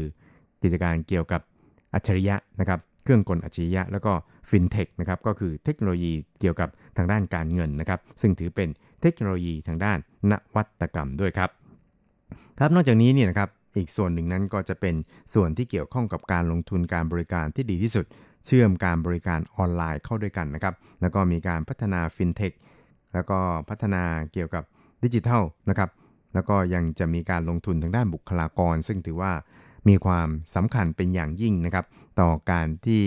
กิจการเกี่ยวกับอัจฉริยะนะครับ เครื่องกลอัจฉริยะ แล้วก็ฟินเทคนะครับ ก็คือเทคโนโลยีเกี่ยวกับทางด้านการเงินนะครับ ซึ่งถือเป็น เทคโนโลยีทางด้านนวัตกรรมด้วยครับ ครับนอกจากนี้เนี่ยนะครับอีกส่วนหนึ่งนั้นก็จะเป็นส่วนที่เกี่ยวข้องกับการลงทุนการบริการที่ดีที่สุด เชื่อมการบริการออนไลน์เข้าด้วยกันนะครับ แล้วก็มีการพัฒนาฟินเทคแล้วก็พัฒนาเกี่ยวกับดิจิทัลนะครับ แล้วก็ยังจะมีการลงทุนทางด้านบุคลากร ซึ่งถือว่ามีความสำคัญเป็นอย่างยิ่งนะครับ ต่อการที่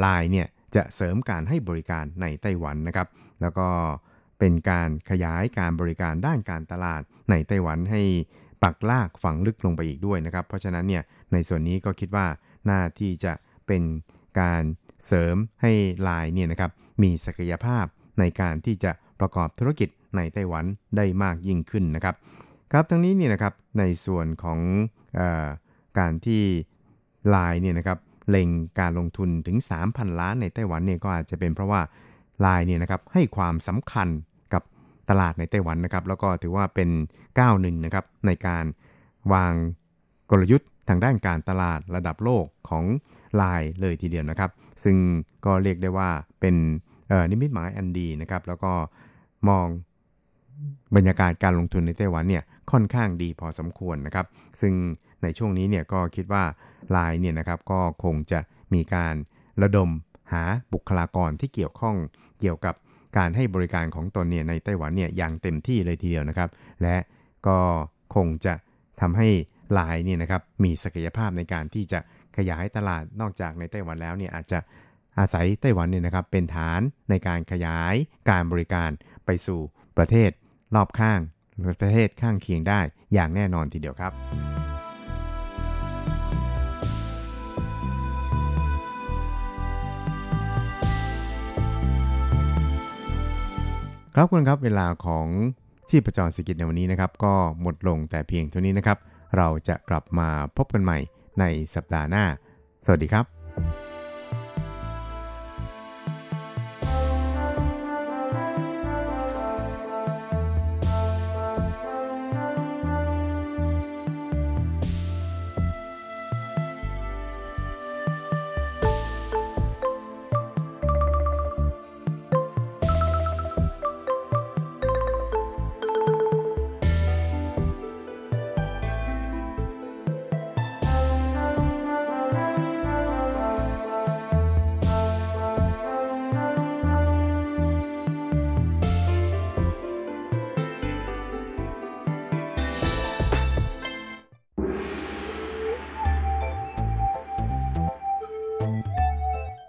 ไลน์เนี่ยจะเสริมการให้บริการในไต้หวันนะครับ แล้วก็ เป็นการขยายการบริการด้านการตลาดในไต้หวันให้ปักลากฝังลึกลงไปอีกด้วยนะครับ เพราะฉะนั้นเนี่ยในส่วนนี้ก็คิดว่าหน่าที่จะเป็นการเสริมให้ลายเนี่ยนะครับมีศักยภาพในการที่จะประกอบธุรกิจในไต้หวันได้มากยิ่งขึ้นนะครับครับทั้งนี้เนี่ยนะครับในส่วนของอการที่ลายเนี่ยนะครับเล็งการลงทุนถึง 3,000 ล้านในไต้หวันเนี่ยก็อาจจะเป็นเพราะว่า ไลายเนี่ยนะครับให้ความสำคัญกับตลาดในไต้หวันนะครับ แล้วก็ถือว่าเป็นก้าวหนึ่งนะครับในการวางกลยุทธ์ทางด้านการตลาดระดับโลกของไลายเลยทีเดียวนะครับ ซึ่งก็เรียกได้ว่าเป็นนิมิตหมายอันดีนะครับ แล้วก็มองบรรยากาศการลงทุนในไต้หวันเนี่ยค่อนข้างดีพอสมควรนะครับ ซึ่งในช่วงนี้เนี่ยก็คิดว่าไลายเนี่ยนะครับก็คงจะมีการระดม หาบุคลากรที่เกี่ยวข้องเกี่ยวกับการให้บริการของตนเนี่ยในไต้หวันเนี่ยอย่างเต็มที่เลยทีเดียวนะครับ และก็คงจะทำให้ลายเนี่ยนะครับมีศักยภาพในการที่จะขยายตลาดนอกจากในไต้หวันแล้วเนี่ยอาจจะอาศัยไต้หวันเนี่ยนะครับเป็นฐานในการขยายการบริการไปสู่ประเทศรอบข้างประเทศข้างเคียงได้อย่างแน่นอนทีเดียวครับ ครับคุณครับเวลาของชีพจรสกิจในวันนี้นะครับ ก็หมดลงแต่เพียงเท่านี้นะครับ เราจะกลับมาพบกันใหม่ในสัปดาห์หน้า สวัสดีครับ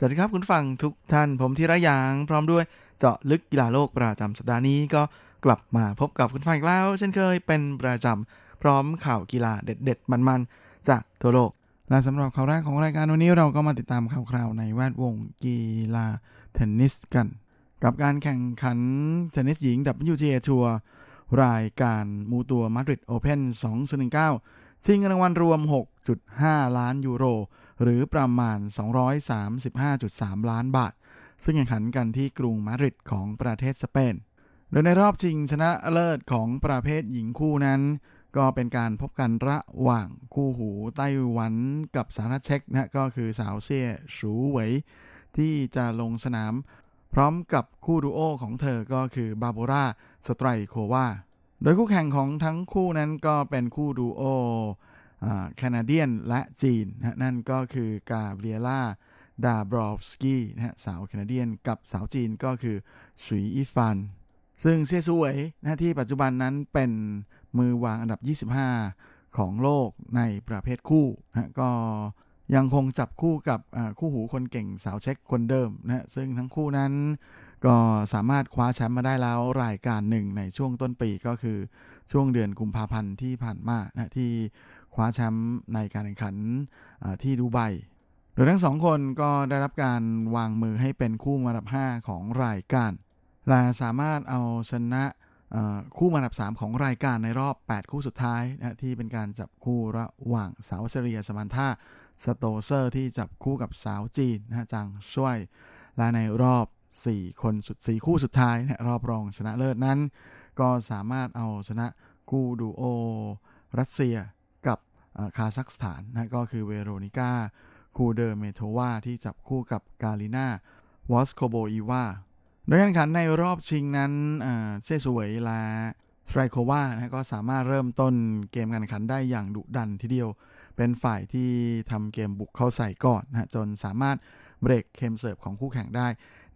สวัสดีครับคุณฟังทุกท่านผมทีระยางพร้อมด้วยเจาะลึกกีฬาโลกประจำสัปดาห์นี้ก็กลับมาพบกับคุณฟังอีกแล้ว เช่นเคยเป็นประจำพร้อมข่าวกีฬาเด็ด ๆ มันๆ จากทั่วโลก และสำหรับข่าวแรกของรายการวันนี้เราก็มาติดตามข่าวคราวในแวดวงกีฬาเทนนิสกัน กับการแข่งขันเทนนิสหญิง WTA ทัวร์รายการมูตัวมาดริดโอเพน2019ชิงรางวัลรวม 6.5 ล้านยูโร หรือประมาณ 235.3 ล้านบาท ซึ่งแข่งขันกันที่กรุงมาดริดของประเทศสเปน โดยในรอบชิงชนะเลิศของประเภทหญิงคู่นั้น ก็เป็นการพบกันระหว่างคู่หูไต้หวันกับสาธารณเช็กนะก็คือสาวเซี่ยสูเหวยที่จะลงสนาม พร้อมกับคู่ดูโอของเธอก็คือบาโบราสไตรโควาโดยคู่แข่งของทั้งคู่นั้นก็เป็นคู่ดูโอ แคนาเดียนและจีนนะนั่นก็คือกาเบรียล่าดาบรอฟสกี้นะสาวแคนาเดียนกับสาวจีนก็คือสุยอีฟัน ซึ่งเซียซูเหวยนะที่ปัจจุบันนั้นเป็นมือวางอันดับ 25 ของโลกในประเภทคู่นะก็ยังคงจับคู่กับคู่หูคนเก่งสาวเช็คคนเดิมนะซึ่งทั้งคู่นั้นก็สามารถคว้าแชมป์มาได้แล้วรายการหนึ่งในช่วงต้นปีก็คือช่วงเดือนกุมภาพันธ์ที่ผ่านมานะที่ ว้าแชมป์ในการแข่งขันที่ดูไบโดยทั้งสองคนก็ได้รับการวางมือให้เป็นคู่มาดับ 5 ของรายการ และสามารถเอาชนะคู่มาดับ 3 ของรายการในรอบ 8 คู่สุดท้ายนะที่เป็นการจับคู่ระหว่างสาวเซเรียสมันท่าสโตเซอร์ที่จับคู่กับสาวจีนนะจางซ่วย และในรอบ 4 คนสุด 4 คู่สุดท้ายนะรอบรองชนะเลิศนั้น ก็สามารถเอาชนะคู่ดูโอรัสเซีย คาซัคสถานนะก็คือเวโรนิก้าคูเดอร์เมโทวาที่จับคู่กับกาลินาวอสโคโบอีวาโดยการแข่งขันในรอบชิงนั้นเซสวยและสไตรโควานะก็สามารถเริ่มต้นเกมการแข่งขันได้อย่างดุดันทีเดียว เป็นฝ่ายที่ทำเกมบุกเข้าใส่ก่อนนะจนสามารถเบรกเคมเสิร์ฟของคู่แข่งได้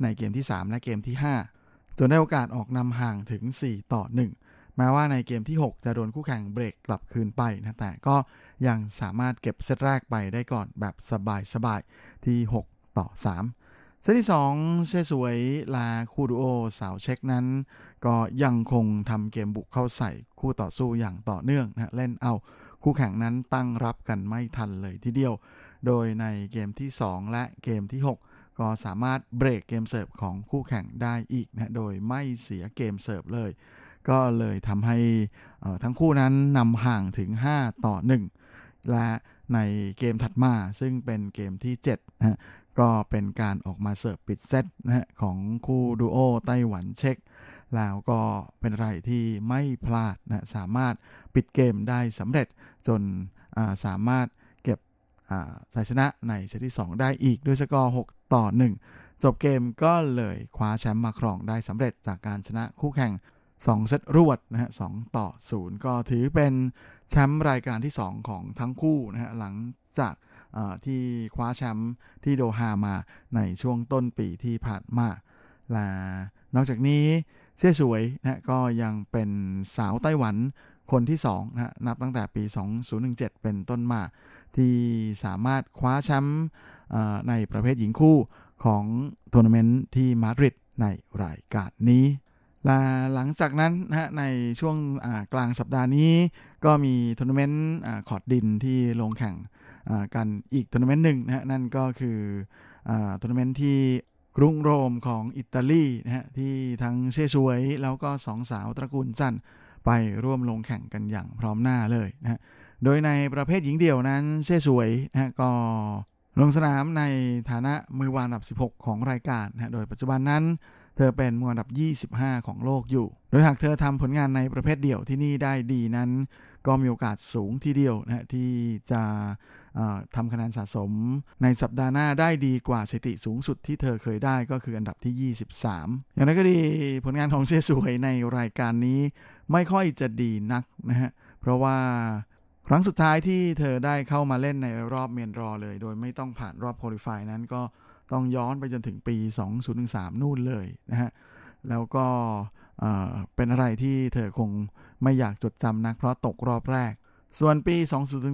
ในเกมที่ 3 และเกมที่ 5 จนได้โอกาสออกนำห่างถึง 4 ต่อ 1 แม้ว่าในเกมที่ 6 จะโดนคู่แข่งเบรกกลับคืนไปนะแต่ก็ยังสามารถเก็บเซตแรกไปได้ก่อนแบบสบายๆ ที่ 6 ต่อ 3 เซตที่ 2 เชสวยลาคู่ดูโอสาวเช็คนั้น ก็ยังคงทำเกมบุกเข้าใส่คู่ต่อสู้อย่างต่อเนื่องนะเล่นเอาคู่แข่งนั้นตั้งรับกันไม่ทันเลยทีเดียว โดยในเกมที่ 2 และเกมที่ 6ก็สามารถเบรกเกมเสิร์ฟของคู่แข่งได้อีกนะ โดยไม่เสียเกมเสิร์ฟเลย ก็เลยทำให้ทั้งคู่นั้นนำห่างถึง 5 ต่อ 1 และในเกมถัดมาซึ่งเป็นเกมที่7นะก็เป็นการออกมาเสิร์ฟปิดเซตนะของคู่ดูโอไต้หวันเช็คแล้วก็เป็นไรที่ไม่พลาดนะสามารถปิดเกมได้สำเร็จจนสามารถเก็บชัยชนะในเซตที่ 2 ได้อีกด้วยสกอร์ 6 ต่อ 1 จบเกมก็เลยคว้าแชมป์มาครองได้สำเร็จจากการชนะคู่แข่ง 2 เซตรวดนะฮะ2ต่อ 0 ก็ถือเป็นแชมป์รายการที่ 2 ของทั้งคู่นะฮะหลังจากที่คว้าแชมป์ที่โดฮามาในช่วงต้นปีที่ผ่านมาและนอกจากนี้เสี่ยสวยนะก็ยังเป็นสาวไต้หวันคนที่2นะนับตั้งแต่ปี 2017 เป็นต้นมา ที่สามารถคว้าแชมป์ในประเภทหญิงคู่ของทัวร์นาเมนต์ที่มาดริดในรายการนี้ และหลังจากนั้นนะฮะในช่วงกลางสัปดาห์นี้ ก็มีทัวร์นาเมนต์คอร์ตดินที่ลงแข่งกันอีกทัวร์นาเมนต์หนึ่งนะฮะนั่นก็คือทัวร์นาเมนต์ที่กรุงโรมของอิตาลีนะฮะที่ทั้งเซสวย แล้วก็สองสาวตระกูลจันไปร่วมลงแข่งกันอย่างพร้อมหน้าเลยนะฮะโดยในประเภทหญิงเดี่ยวนั้นเซสวยนะก็ลงสนามในฐานะมือวางอันดับ 16 ของรายการนะโดยปัจจุบันนั้น เธอเป็นมืออันดับ 25 ของโลกอยู่ โดยหากเธอทำผลงานในประเภทเดี่ยวที่นี่ได้ดีนั้น ก็มีโอกาสสูงทีเดียวนะที่จะทำคะแนนสะสม ในสัปดาห์หน้าได้ดีกว่าสถิติสูงสุดที่เธอเคยได้ก็คืออันดับที่ 23 อย่างนั้นก็ดีผลงานของเชสวยในรายการนี้ไม่ค่อยจะดีนักนะฮะเพราะว่าครั้งสุดท้ายที่เธอได้เข้ามาเล่นในรอบเมนรอเลย โดยไม่ต้องผ่านรอบโคลิฟายนั้นก็ ต้องย้อนไปจนถึงปี 2013 นู่นเลยนะฮะ แล้วก็เป็นอะไรที่เธอคงไม่อยากจดจำนักเพราะตกรอบแรก ส่วนปี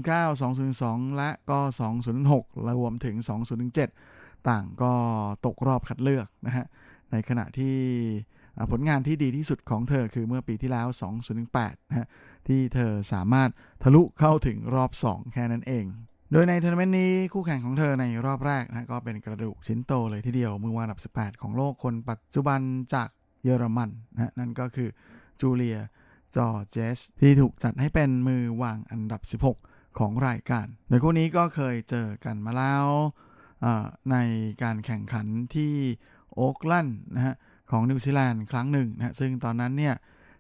2009 2002 และก็ 2006รวมถึง 2007 ต่างก็ตกรอบคัดเลือกนะฮะ ในขณะที่ผลงานที่ดีที่สุดของเธอคือเมื่อปีที่แล้ว 2008นะฮะที่เธอสามารถทะลุเข้าถึงรอบ 2 แค่นั้นเอง โดยในทัวร์นาเมนต์นี้คู่แข่งของเธอในรอบแรกนะก็เป็นกระดูกชิ้นโตเลยทีเดียว มือวางอันดับ 18 ของโลกคนปัจจุบันจากเยอรมันนะนั่นก็คือจูเลียจอร์เจสที่ถูกจัดให้เป็นมือวางอันดับ 16 ของรายการ โดยคู่นี้ก็เคยเจอกันมาแล้วในการแข่งขันที่โอ๊คแลนด์นะฮะของนิวซีแลนด์ครั้งหนึ่งนะซึ่งตอนนั้นเนี่ย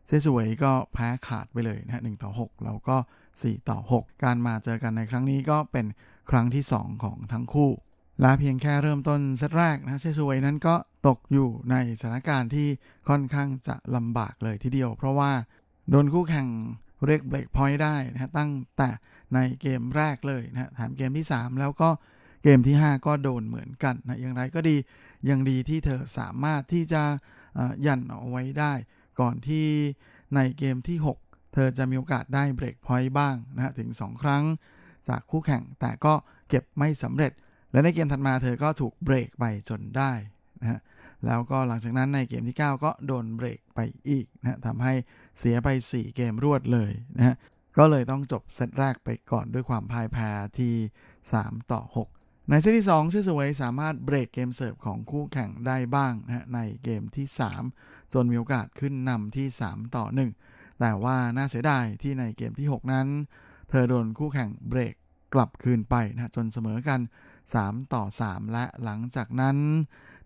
เซสวยก็แพ้ขาดไปเลยนะฮะหต่อ 6 แล้วก็ 4 ต่อ 6 การมาเจอกันในครั้งนี้ก็เป็นครั้งที่ 2 ของทั้งคู่ และเพียงแค่เริ่มต้นเซตแรกนะเซสวยนั้นก็ตกอยู่ในสถานการณ์ที่ค่อนข้างจะลำบากเลยทีเดียว เพราะว่าโดนคู่แข่งเรียกเบรกพอยต์ได้นะฮะตั้งแต่ในเกมแรกเลยนะฮะแถมเกมที่ 3 แล้วก็เกมที่ 5 ก็โดนเหมือนกันนะอย่างไรก็ดียังดีที่เธอสามารถที่จะยันเอาไว้ได้ ก่อนที่ในเกมที่ 6 เธอจะมีโอกาสได้เบรกพอยต์บ้างนะฮะถึง 2 ครั้งจากคู่แข่งแต่ก็เก็บไม่สำเร็จ และในเกมถัดมาเธอก็ถูกเบรกไปจนได้นะฮะแล้วก็หลังจากนั้นในเกมที่ 9 ก็โดนเบรกไปอีกนะทำให้เสียไป 4 เกมรวดเลยนะฮะก็เลยต้องจบเซตแรกไปก่อนด้วยความพ่ายแพ้ที่ 3 ต่อ 6 ในเซตที่2ชื่อสวยสามารถเบรกเกมเสิร์ฟของคู่แข่งได้บ้างนะในเกมที่ 3 จนมีโอกาสขึ้นนำที่ 3 ต่อ 1 แต่ว่าน่าเสียดายที่ในเกมที่ 6 นั้น เธอโดนคู่แข่งเบรกกลับคืนไปนะจนเสมอกัน 3 ต่อ 3 และหลังจากนั้น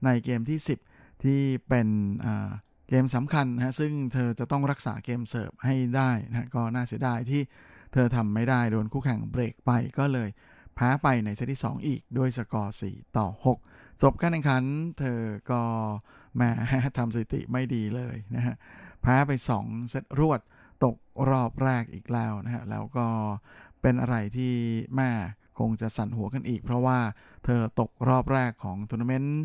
ในเกมที่ 10 ที่เป็นเกมสำคัญนะซึ่งเธอจะต้องรักษาเกมเสิร์ฟให้ได้นะก็น่าเสียดายที่เธอทำไม่ได้โดนคู่แข่งเบรกไปก็เลย แพ้ไปในเซตที่ 2 อีกด้วยสกอร์ 4 ต่อ 6 จบการแข่งขันเธอก็แหมทำสถิติไม่ดีเลยนะฮะแพ้ไป 2 เซตรวดตกรอบแรกอีกแล้วนะฮะ แล้วก็เป็นอะไรที่แหมคงจะสั่นหัวกันอีก เพราะว่าเธอตกรอบแรกของทัวร์นาเมนต์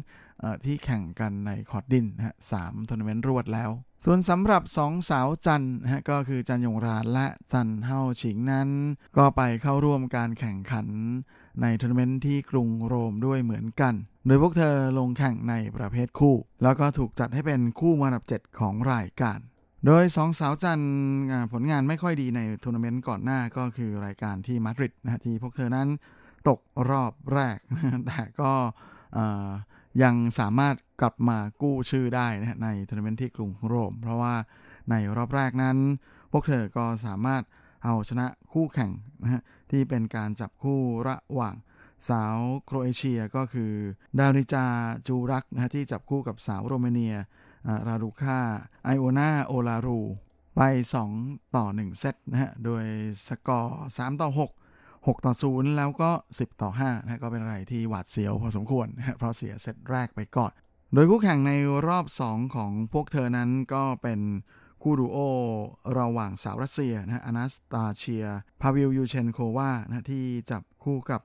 ที่แข่งกันในคอร์ตดินนะฮะสามทัวร์นาเมนต์รวดแล้ว ส่วนสำหรับสองสาวจันนะฮะก็คือจันยงรานและจันเฮาฉิงนั้น ก็ไปเข้าร่วมการแข่งขันในทัวร์นาเมนต์ที่กรุงโรมด้วยเหมือนกัน โดยพวกเธอลงแข่งในประเภทคู่ แล้วก็ถูกจัดให้เป็นคู่มือวางอันดับ 7 ของรายการ โดยสองสาวจันผลงานไม่ค่อยดีในทัวร์นาเมนต์ก่อนหน้าก็คือรายการที่มาดริดนะที่พวกเธอนั้นตกรอบแรก แต่ก็ยังสามารถ กลับมากู้ชื่อได้นะในทัวร์นาเมนต์ที่กรุงโรม เพราะว่าในรอบแรกนั้น พวกเธอก็สามารถเอาชนะคู่แข่งนะฮะที่เป็นการจับคู่ระหว่างสาวโครเอเชียก็คือ ดาริจาจูรักนะฮะที่จับคู่กับสาวโรมาเนียราลูคาไอโอนาโอลารูไป 2 ต่อ 1 เซตนะฮะ โดยสกอร์ 3 ต่อ 6 6 ต่อ 0 แล้วก็ 10 ต่อ5นะก็เป็นอะไรที่หวาดเสียวพอสมควรนะเพราะเสียเซตแรกไปก่อน โดยคู่แข่งในรอบ 2 ของพวกเธอนั้นก็เป็นคู่ดูโอระหว่างสาวรัสเซียนะอนาสตาเชีย พาวิลยูเชนโควานะที่จับคู่กับ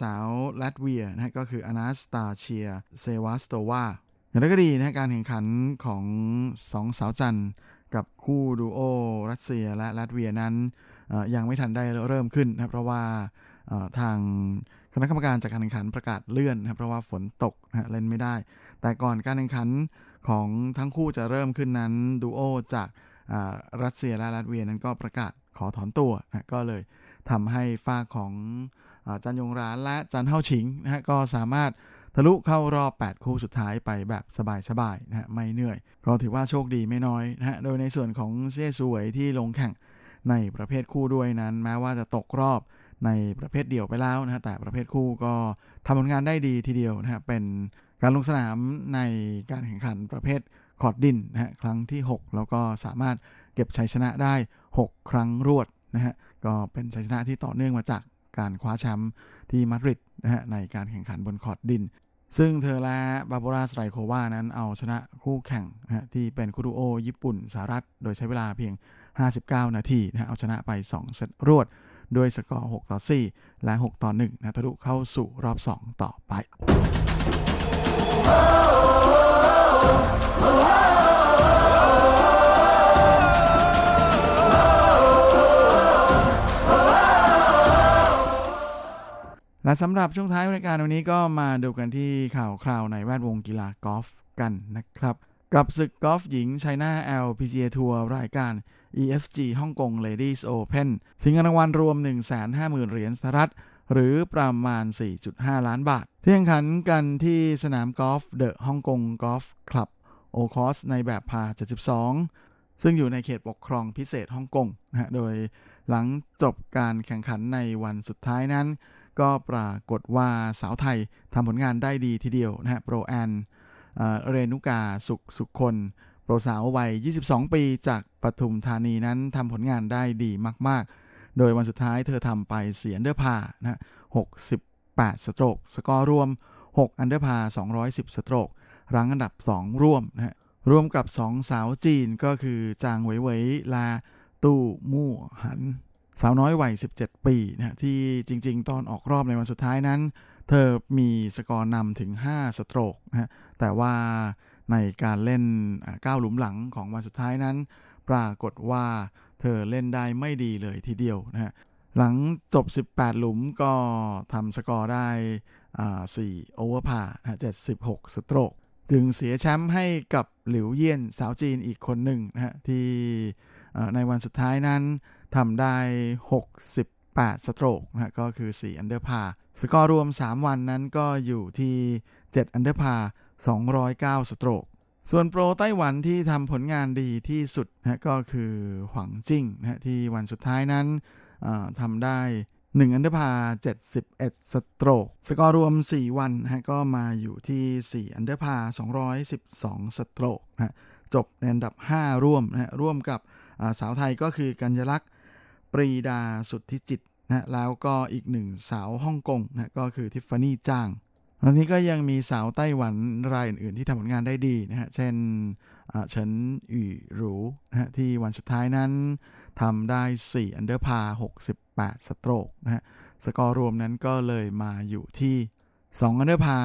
สาวลัตเวียนะก็คืออนาสตาเชีย เซวาสโตวาอย่างไรก็ดีนะการแข่งขันของสองสาวจันกับคู่ดูโอรัสเซียและลัตเวียนั้นยังไม่ทันได้เริ่มขึ้นนะเพราะว่าทางคณะกรรมการจากการแข่งขันประกาศเลื่อนนะเพราะว่าฝนตกนะเล่นไม่ได้ แต่ก่อนการแข่งขันของทั้งคู่จะเริ่มขึ้นนั้นดูโอจากรัสเซียและลัตเวียนั้นก็ประกาศขอถอนตัวนะก็เลยทำให้ฝ้าของจันยงร้านและจันเท่าชิงนะฮะก็สามารถทะลุเข้ารอบ 8 คู่สุดท้ายไปแบบสบายๆนะฮะไม่เหนื่อย ก็ถือว่าโชคดีไม่น้อยนะฮะโดยในส่วนของเซียสวยที่ลงแข่งในประเภทคู่ด้วยนั้น แม้ว่าจะตกรอบในประเภทเดี่ยวไปแล้วนะฮะแต่ประเภทคู่ก็ทำผลงานได้ดีทีเดียวนะฮะเป็น การลงสนามในการแข่งขันประเภทคอร์ตดินนะฮะครั้งที่ 6 แล้วก็สามารถเก็บชัยชนะได้ 6 ครั้งรวดนะฮะก็เป็นชัยชนะที่ต่อเนื่องมาจากการคว้าแชมป์ที่มาดริดนะฮะในการแข่งขันบนคอร์ตดิน ซึ่งเธอและบาโบราสไตรโควานั้นเอาชนะคู่แข่งนะฮะที่เป็นคู่ดูโอญี่ปุ่นสหรัฐ โดยใช้เวลาเพียง 59 นาทีนะฮะเอาชนะไป 2 เซตรวด ด้วยสกอร์ 6 ต่อ 4 และ 6 ต่อ 1นะทะลุเข้าสู่รอบ 2 ต่อไป และสำหรับช่วงท้ายรายการวันนี้ก็มาดูกันที่ข่าวคราวในแวดวงกีฬากอล์ฟกันนะครับ กับศึกกอล์ฟหญิงไชน่า LPGA ทัวร์รายการ EFG ฮ่องกง Ladies Open ชิงเงินรางวัลรวม 150,000 เหรียญสหรัฐ หรือประมาณ 4.5 ล้านบาทที่แข่งขันกันที่สนามกอล์ฟเดอะฮ่องกงกอล์ฟคลับ Old Course ในแบบพาร์ 72 ซึ่งอยู่ในเขตปกครองพิเศษฮ่องกงนะฮะโดยหลังจบการแข่งขันในวันสุดท้ายนั้น ก็ปรากฏว่าสาวไทยทำผลงานได้ดีทีเดียวนะฮะโปรแอนเรณุกาสุขสุคนธ์ โปรสาววัย 22 ปีจากปทุมธานีนั้นทำผลงานได้ดีมาก ๆ โดยวันสุดท้ายเธอทำไปสี่อันเดอร์พาร์นะ68 สโตรก สกอร์รวม 6 อันเดอร์พาร์ 210 สโตรก รั้งอันดับ 2 ร่วมนะฮะรวมกับ 2 สาวจีนก็คือจางเหวยเหวยและตู้มู่หัน สาวน้อยวัย 17 ปีนะฮะที่จริง ๆ ตอนออกรอบในวันสุดท้ายนั้น เธอมีสกอร์นำถึง 5 สโตรกนะฮะแต่ว่าในการเล่นเก้าหลุมหลังของวันสุดท้ายนั้น ปรากฏว่า เธอเล่นได้ไม่ดีเลยทีเดียวนะฮะหลังจบ 18 หลุมก็ทำสกอร์ได้4โอเวอร์พา76 สโตรก จึงเสียแชมป์ให้กับหลิวเยี่ยนสาวจีนอีกคนหนึ่งนะฮะที่ในวันสุดท้ายนั้นทำได้ 68 สโตรกนะก็คือ 4 อันเดอร์พาร์สกอร์รวม 3 วันนั้นก็อยู่ที่ 7 อันเดอร์พาร์209 สโตรก ส่วนโปรไต้หวันที่ทำผลงานดีที่สุดนะก็คือหวังจิ้งนะที่วันสุดท้ายนั้นทำได้ 1 อันเดอร์พาร์71 สโตรก สกอร์รวม 4 วันนะก็มาอยู่ที่ 4 อันเดอร์พาร์212 สโตรกนะจบในอันดับ 5 ร่วมนะร่วมกับสาวไทยก็คือกัญญลักษณ์ปรีดาสุทธิจิตนะแล้วก็อีกหนึ่งสาวฮ่องกงนะก็คือทิฟฟานี่จ้าง วันนี้ก็ยังมีสาวไต้หวันรายอื่นๆที่ทำผลงานได้ดีนะฮะ เช่นเฉินอี่หรูนะฮะที่วันสุดท้ายนั้นทำได้ 4 อันเดอร์พาร์ 68 สโตรกนะฮะ สกอร์รวมนั้นก็เลยมาอยู่ที่ 2 อันเดอร์พาร์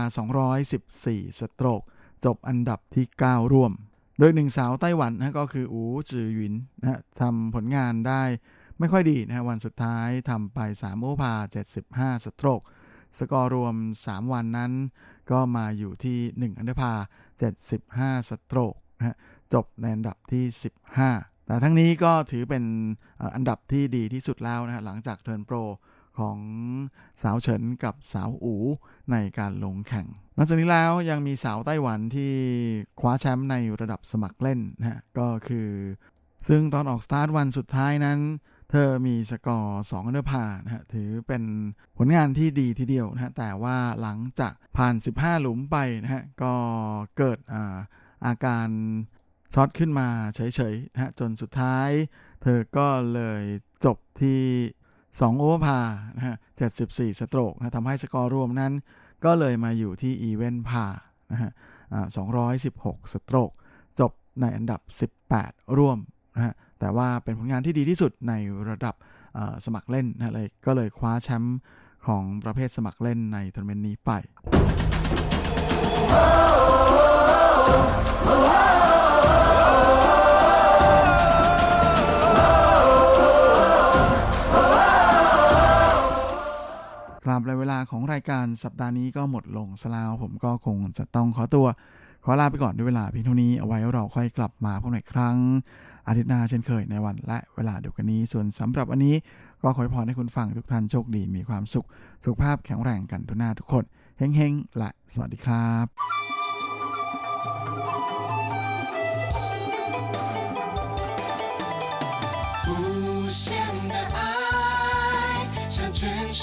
214 สโตรก จบอันดับที่ 9 ร่วม โดยหนึ่งสาวไต้หวันนะก็คืออูจือหยินนะฮะทำผลงานได้ไม่ค่อยดีนะฮะวันสุดท้ายทำไป3โอเวอร์พาร์ 75 สโตรก สกอร์รวม 3 วันนั้น ก็มาอยู่ที่ 1 อันเดอร์พาร์ 75 สโตรกนะฮะจบในอันดับที่ 15 แต่ทั้งนี้ก็ถือเป็นอันดับที่ดีที่สุดแล้วนะฮะหลังจากเทิร์นโปรของสาวเฉินกับสาวอูในการลงแข่งนอกจากนี้แล้วยังมีสาวไต้หวันที่คว้าแชมป์ในระดับสมัครเล่นนะฮะก็คือ ซึ่งตอนออกสตาร์ทวันสุดท้ายนั้น เธอมีสกอร์2อันเดอร์พาร์นะฮะถือเป็นผลงานที่ดีทีเดียวนะฮะแต่ว่าหลังจากผ่าน 15 หลุมไปนะฮะก็เกิดอาอาการช็อตขึ้นมาเฉยๆนะฮะจนสุดท้าย เธอก็เลยจบที่2โอเวอร์พาร์นะฮะ74 สโตรกนะทำให้สกอร์รวมนั้น ก็เลยมาอยู่ที่อีเวนพาร์นะฮะ216 สโตรก จบในอันดับ 18 ร่วมนะฮะ แต่ว่าเป็นผลงานที่ดีที่สุดในระดับสมัครเล่นนะเลยก็เลยคว้าแชมป์ของประเภทสมัครเล่นในทัวร์นาเมนต์นี้ไป ครับและเวลาของรายการสัปดาห์นี้ก็หมดลงสลาว ผมก็คงจะต้องขอตัว ขอลาไปก่อนด้วยเวลาเพียงเท่านี้เอาไว้เราค่อยกลับมาพบกันอีกครั้ง อาทิตย์หน้าเช่นเคยในวันและเวลาเดียวกันนี้ ส่วนสำหรับวันนี้ก็ขอให้พรให้คุณฟังทุกท่านโชคดีมีความสุข สุขภาพแข็งแรงกันทุกหน้าทุกคนเฮ้งๆและสวัสดีครับ 无限的爱向全世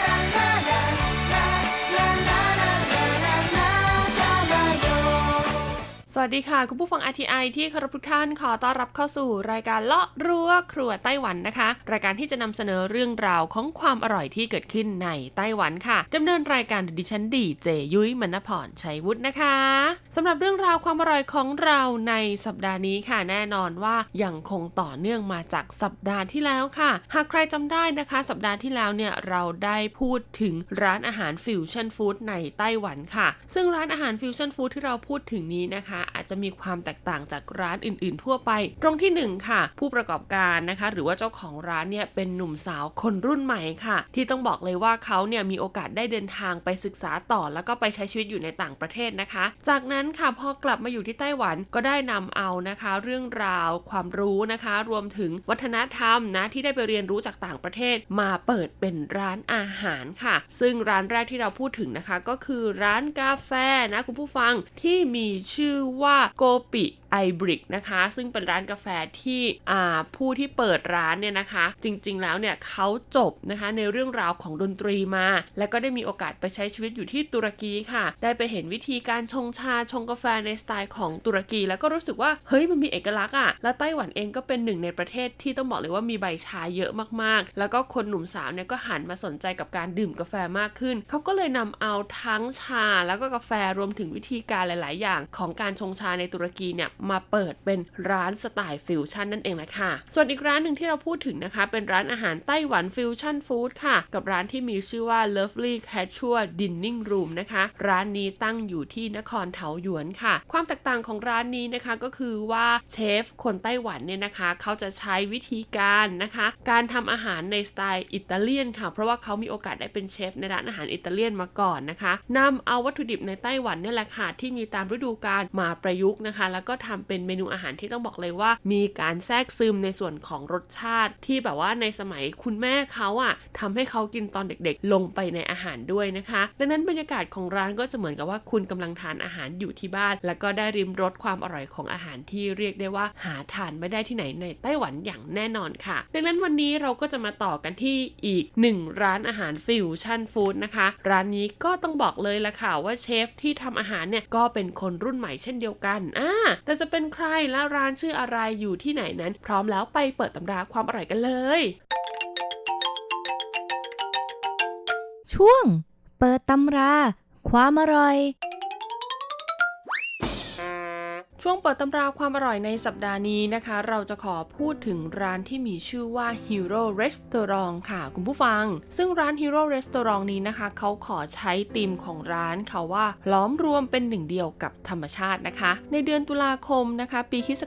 สวัสดีค่ะ คุณผู้ฟัง RTI ที่เคารพทุกท่านขอต้อนรับเข้าสู่รายการเลาะรั้วครัวไต้หวันนะคะ รายการที่จะนำเสนอเรื่องราวของความอร่อยที่เกิดขึ้นในไต้หวันค่ะดำเนินรายการดิฉันดีเจยุ้ยมณพรชัยวุฒินะคะสำหรับเรื่องราวความอร่อยของเราในสัปดาห์นี้ค่ะ แน่นอนว่ายังคงต่อเนื่องมาจากสัปดาห์ที่แล้วค่ะ หากใครจำได้นะคะ สัปดาห์ที่แล้วเนี่ยเราได้พูดถึงร้านอาหารฟิวชั่นฟู้ดในไต้หวันค่ะ ซึ่งร้านอาหาร fusion food ที่เราพูดถึงนี้นะคะอาจจะมีความแตกต่างจากร้านอื่น ๆ ทั่วไป ตรงที่ 1 ค่ะ ผู้ประกอบการนะคะ หรือว่าเจ้าของร้านเนี่ยเป็นหนุ่มสาวคนรุ่นใหม่ค่ะ ที่ต้องบอกเลยว่าเขาเนี่ยมีโอกาสได้เดินทางไปศึกษาต่อ แล้วก็ไปใช้ชีวิตอยู่ในต่างประเทศนะคะ จากนั้นค่ะพอกลับมาอยู่ที่ไต้หวันก็ได้นำเอานะคะ เรื่องราวความรู้นะคะ รวมถึงวัฒนธรรมนะที่ได้ไปเรียนรู้จากต่างประเทศ มาเปิดเป็นร้านอาหารค่ะ ซึ่งร้านแรกที่เราพูดถึงนะคะ ก็คือร้านกาแฟนะคุณผู้ฟังที่มีชื่อว่าโกปิ ไอบริกนะคะ ซึ่งเป็นร้านกาแฟที่ผู้ที่เปิดร้านเนี่ยนะคะ จริงๆแล้วเนี่ยเขาจบนะคะในเรื่องราวของดนตรีมา แล้วก็ได้มีโอกาสไปใช้ชีวิตอยู่ที่ตุรกีค่ะ ได้ไปเห็นวิธีการชงชาชงกาแฟในสไตล์ของตุรกี แล้วก็รู้สึกว่าเฮ้ยมันมีเอกลักษณ์อะ่ะแล้วไต้หวันเองก็เป็นหนึ่งในประเทศที่ต้องบอกเลยว่ามีใบชาเยอะมากๆ แล้วก็คนหนุ่มสาวเนี่ยก็หันมาสนใจกับการดื่มกาแฟมากขึ้น เขาก็เลยนำเอาทั้งชาแล้วก็กาแฟรวมถึงวิธีการหลาย ๆ อย่าง ของการชงชาในตุรกีเนี่ยมาเปิดเป็นร้านสไตล์ฟิวชั่นนั่นเองแหละค่ะ ส่วนอีกร้านหนึ่งที่เราพูดถึงนะคะ เป็นร้านอาหารไต้หวัน fusion food ค่ะ กับร้านที่มีชื่อว่า Lovely Casual Dining Room นะคะ ร้านนี้ตั้งอยู่ที่นครเทาหยวนค่ะ ความแตกต่างของร้านนี้นะคะก็คือว่าเชฟคนไต้หวันเนี่ยนะคะ เขาจะใช้วิธีการนะคะ การทำอาหารในสไตล์อิตาเลียนค่ะ เพราะว่าเขามีโอกาสได้เป็นเชฟในร้านอาหารอิตาเลียนมาก่อนนะคะนำเอาวัตถุดิบในไต้หวันเนี่ยแหละค่ะที่มีตามฤดูกาลมาประยุกต์นะคะ แล้วก็ทำเป็นเมนูอาหารที่ต้องบอกเลยว่า มีการแทรกซึมในส่วนของรสชาติที่แบบว่าในสมัยคุณแม่เขาอะทำให้เขากินตอนเด็กๆ ลงไปในอาหารด้วยนะคะ ดังนั้นบรรยากาศของร้านก็จะเหมือนกับว่าคุณกำลังทานอาหารอยู่ที่บ้าน แล้วก็ได้ริมรสความอร่อยของอาหารที่เรียกได้ว่าหาทานไม่ได้ที่ไหนในไต้หวันอย่างแน่นอนค่ะ ดังนั้นวันนี้เราก็จะมาต่อกันที่อีกหนึ่งร้านอาหารฟิวชั่นฟู้ดนะคะ ร้านนี้ก็ต้องบอกเลยละค่ะว่าเชฟที่ทำอาหารเนี่ยก็เป็นคนรุ่นใหม่เช่นเดียวกันอ่าแต่จะเป็นใครและร้านชื่ออะไรอยู่ที่ไหนนั้น พร้อมแล้วไปเปิดตำราความอร่อยกันเลย ช่วง เปิดตำรา ความอร่อย ช่วงเปิดตำราความอร่อยในสัปดาห์นี้นะคะ เราจะขอพูดถึงร้านที่มีชื่อว่า Hero Restaurant ค่ะคุณผู้ฟัง ซึ่งร้าน Hero Restaurant นี้นะคะ เขาขอใช้ธีมของร้านค่ะว่าล้อมรวมเป็นหนึ่งเดียวกับธรรมชาตินะคะ ในเดือนตุลาคมนะคะ ปีคศ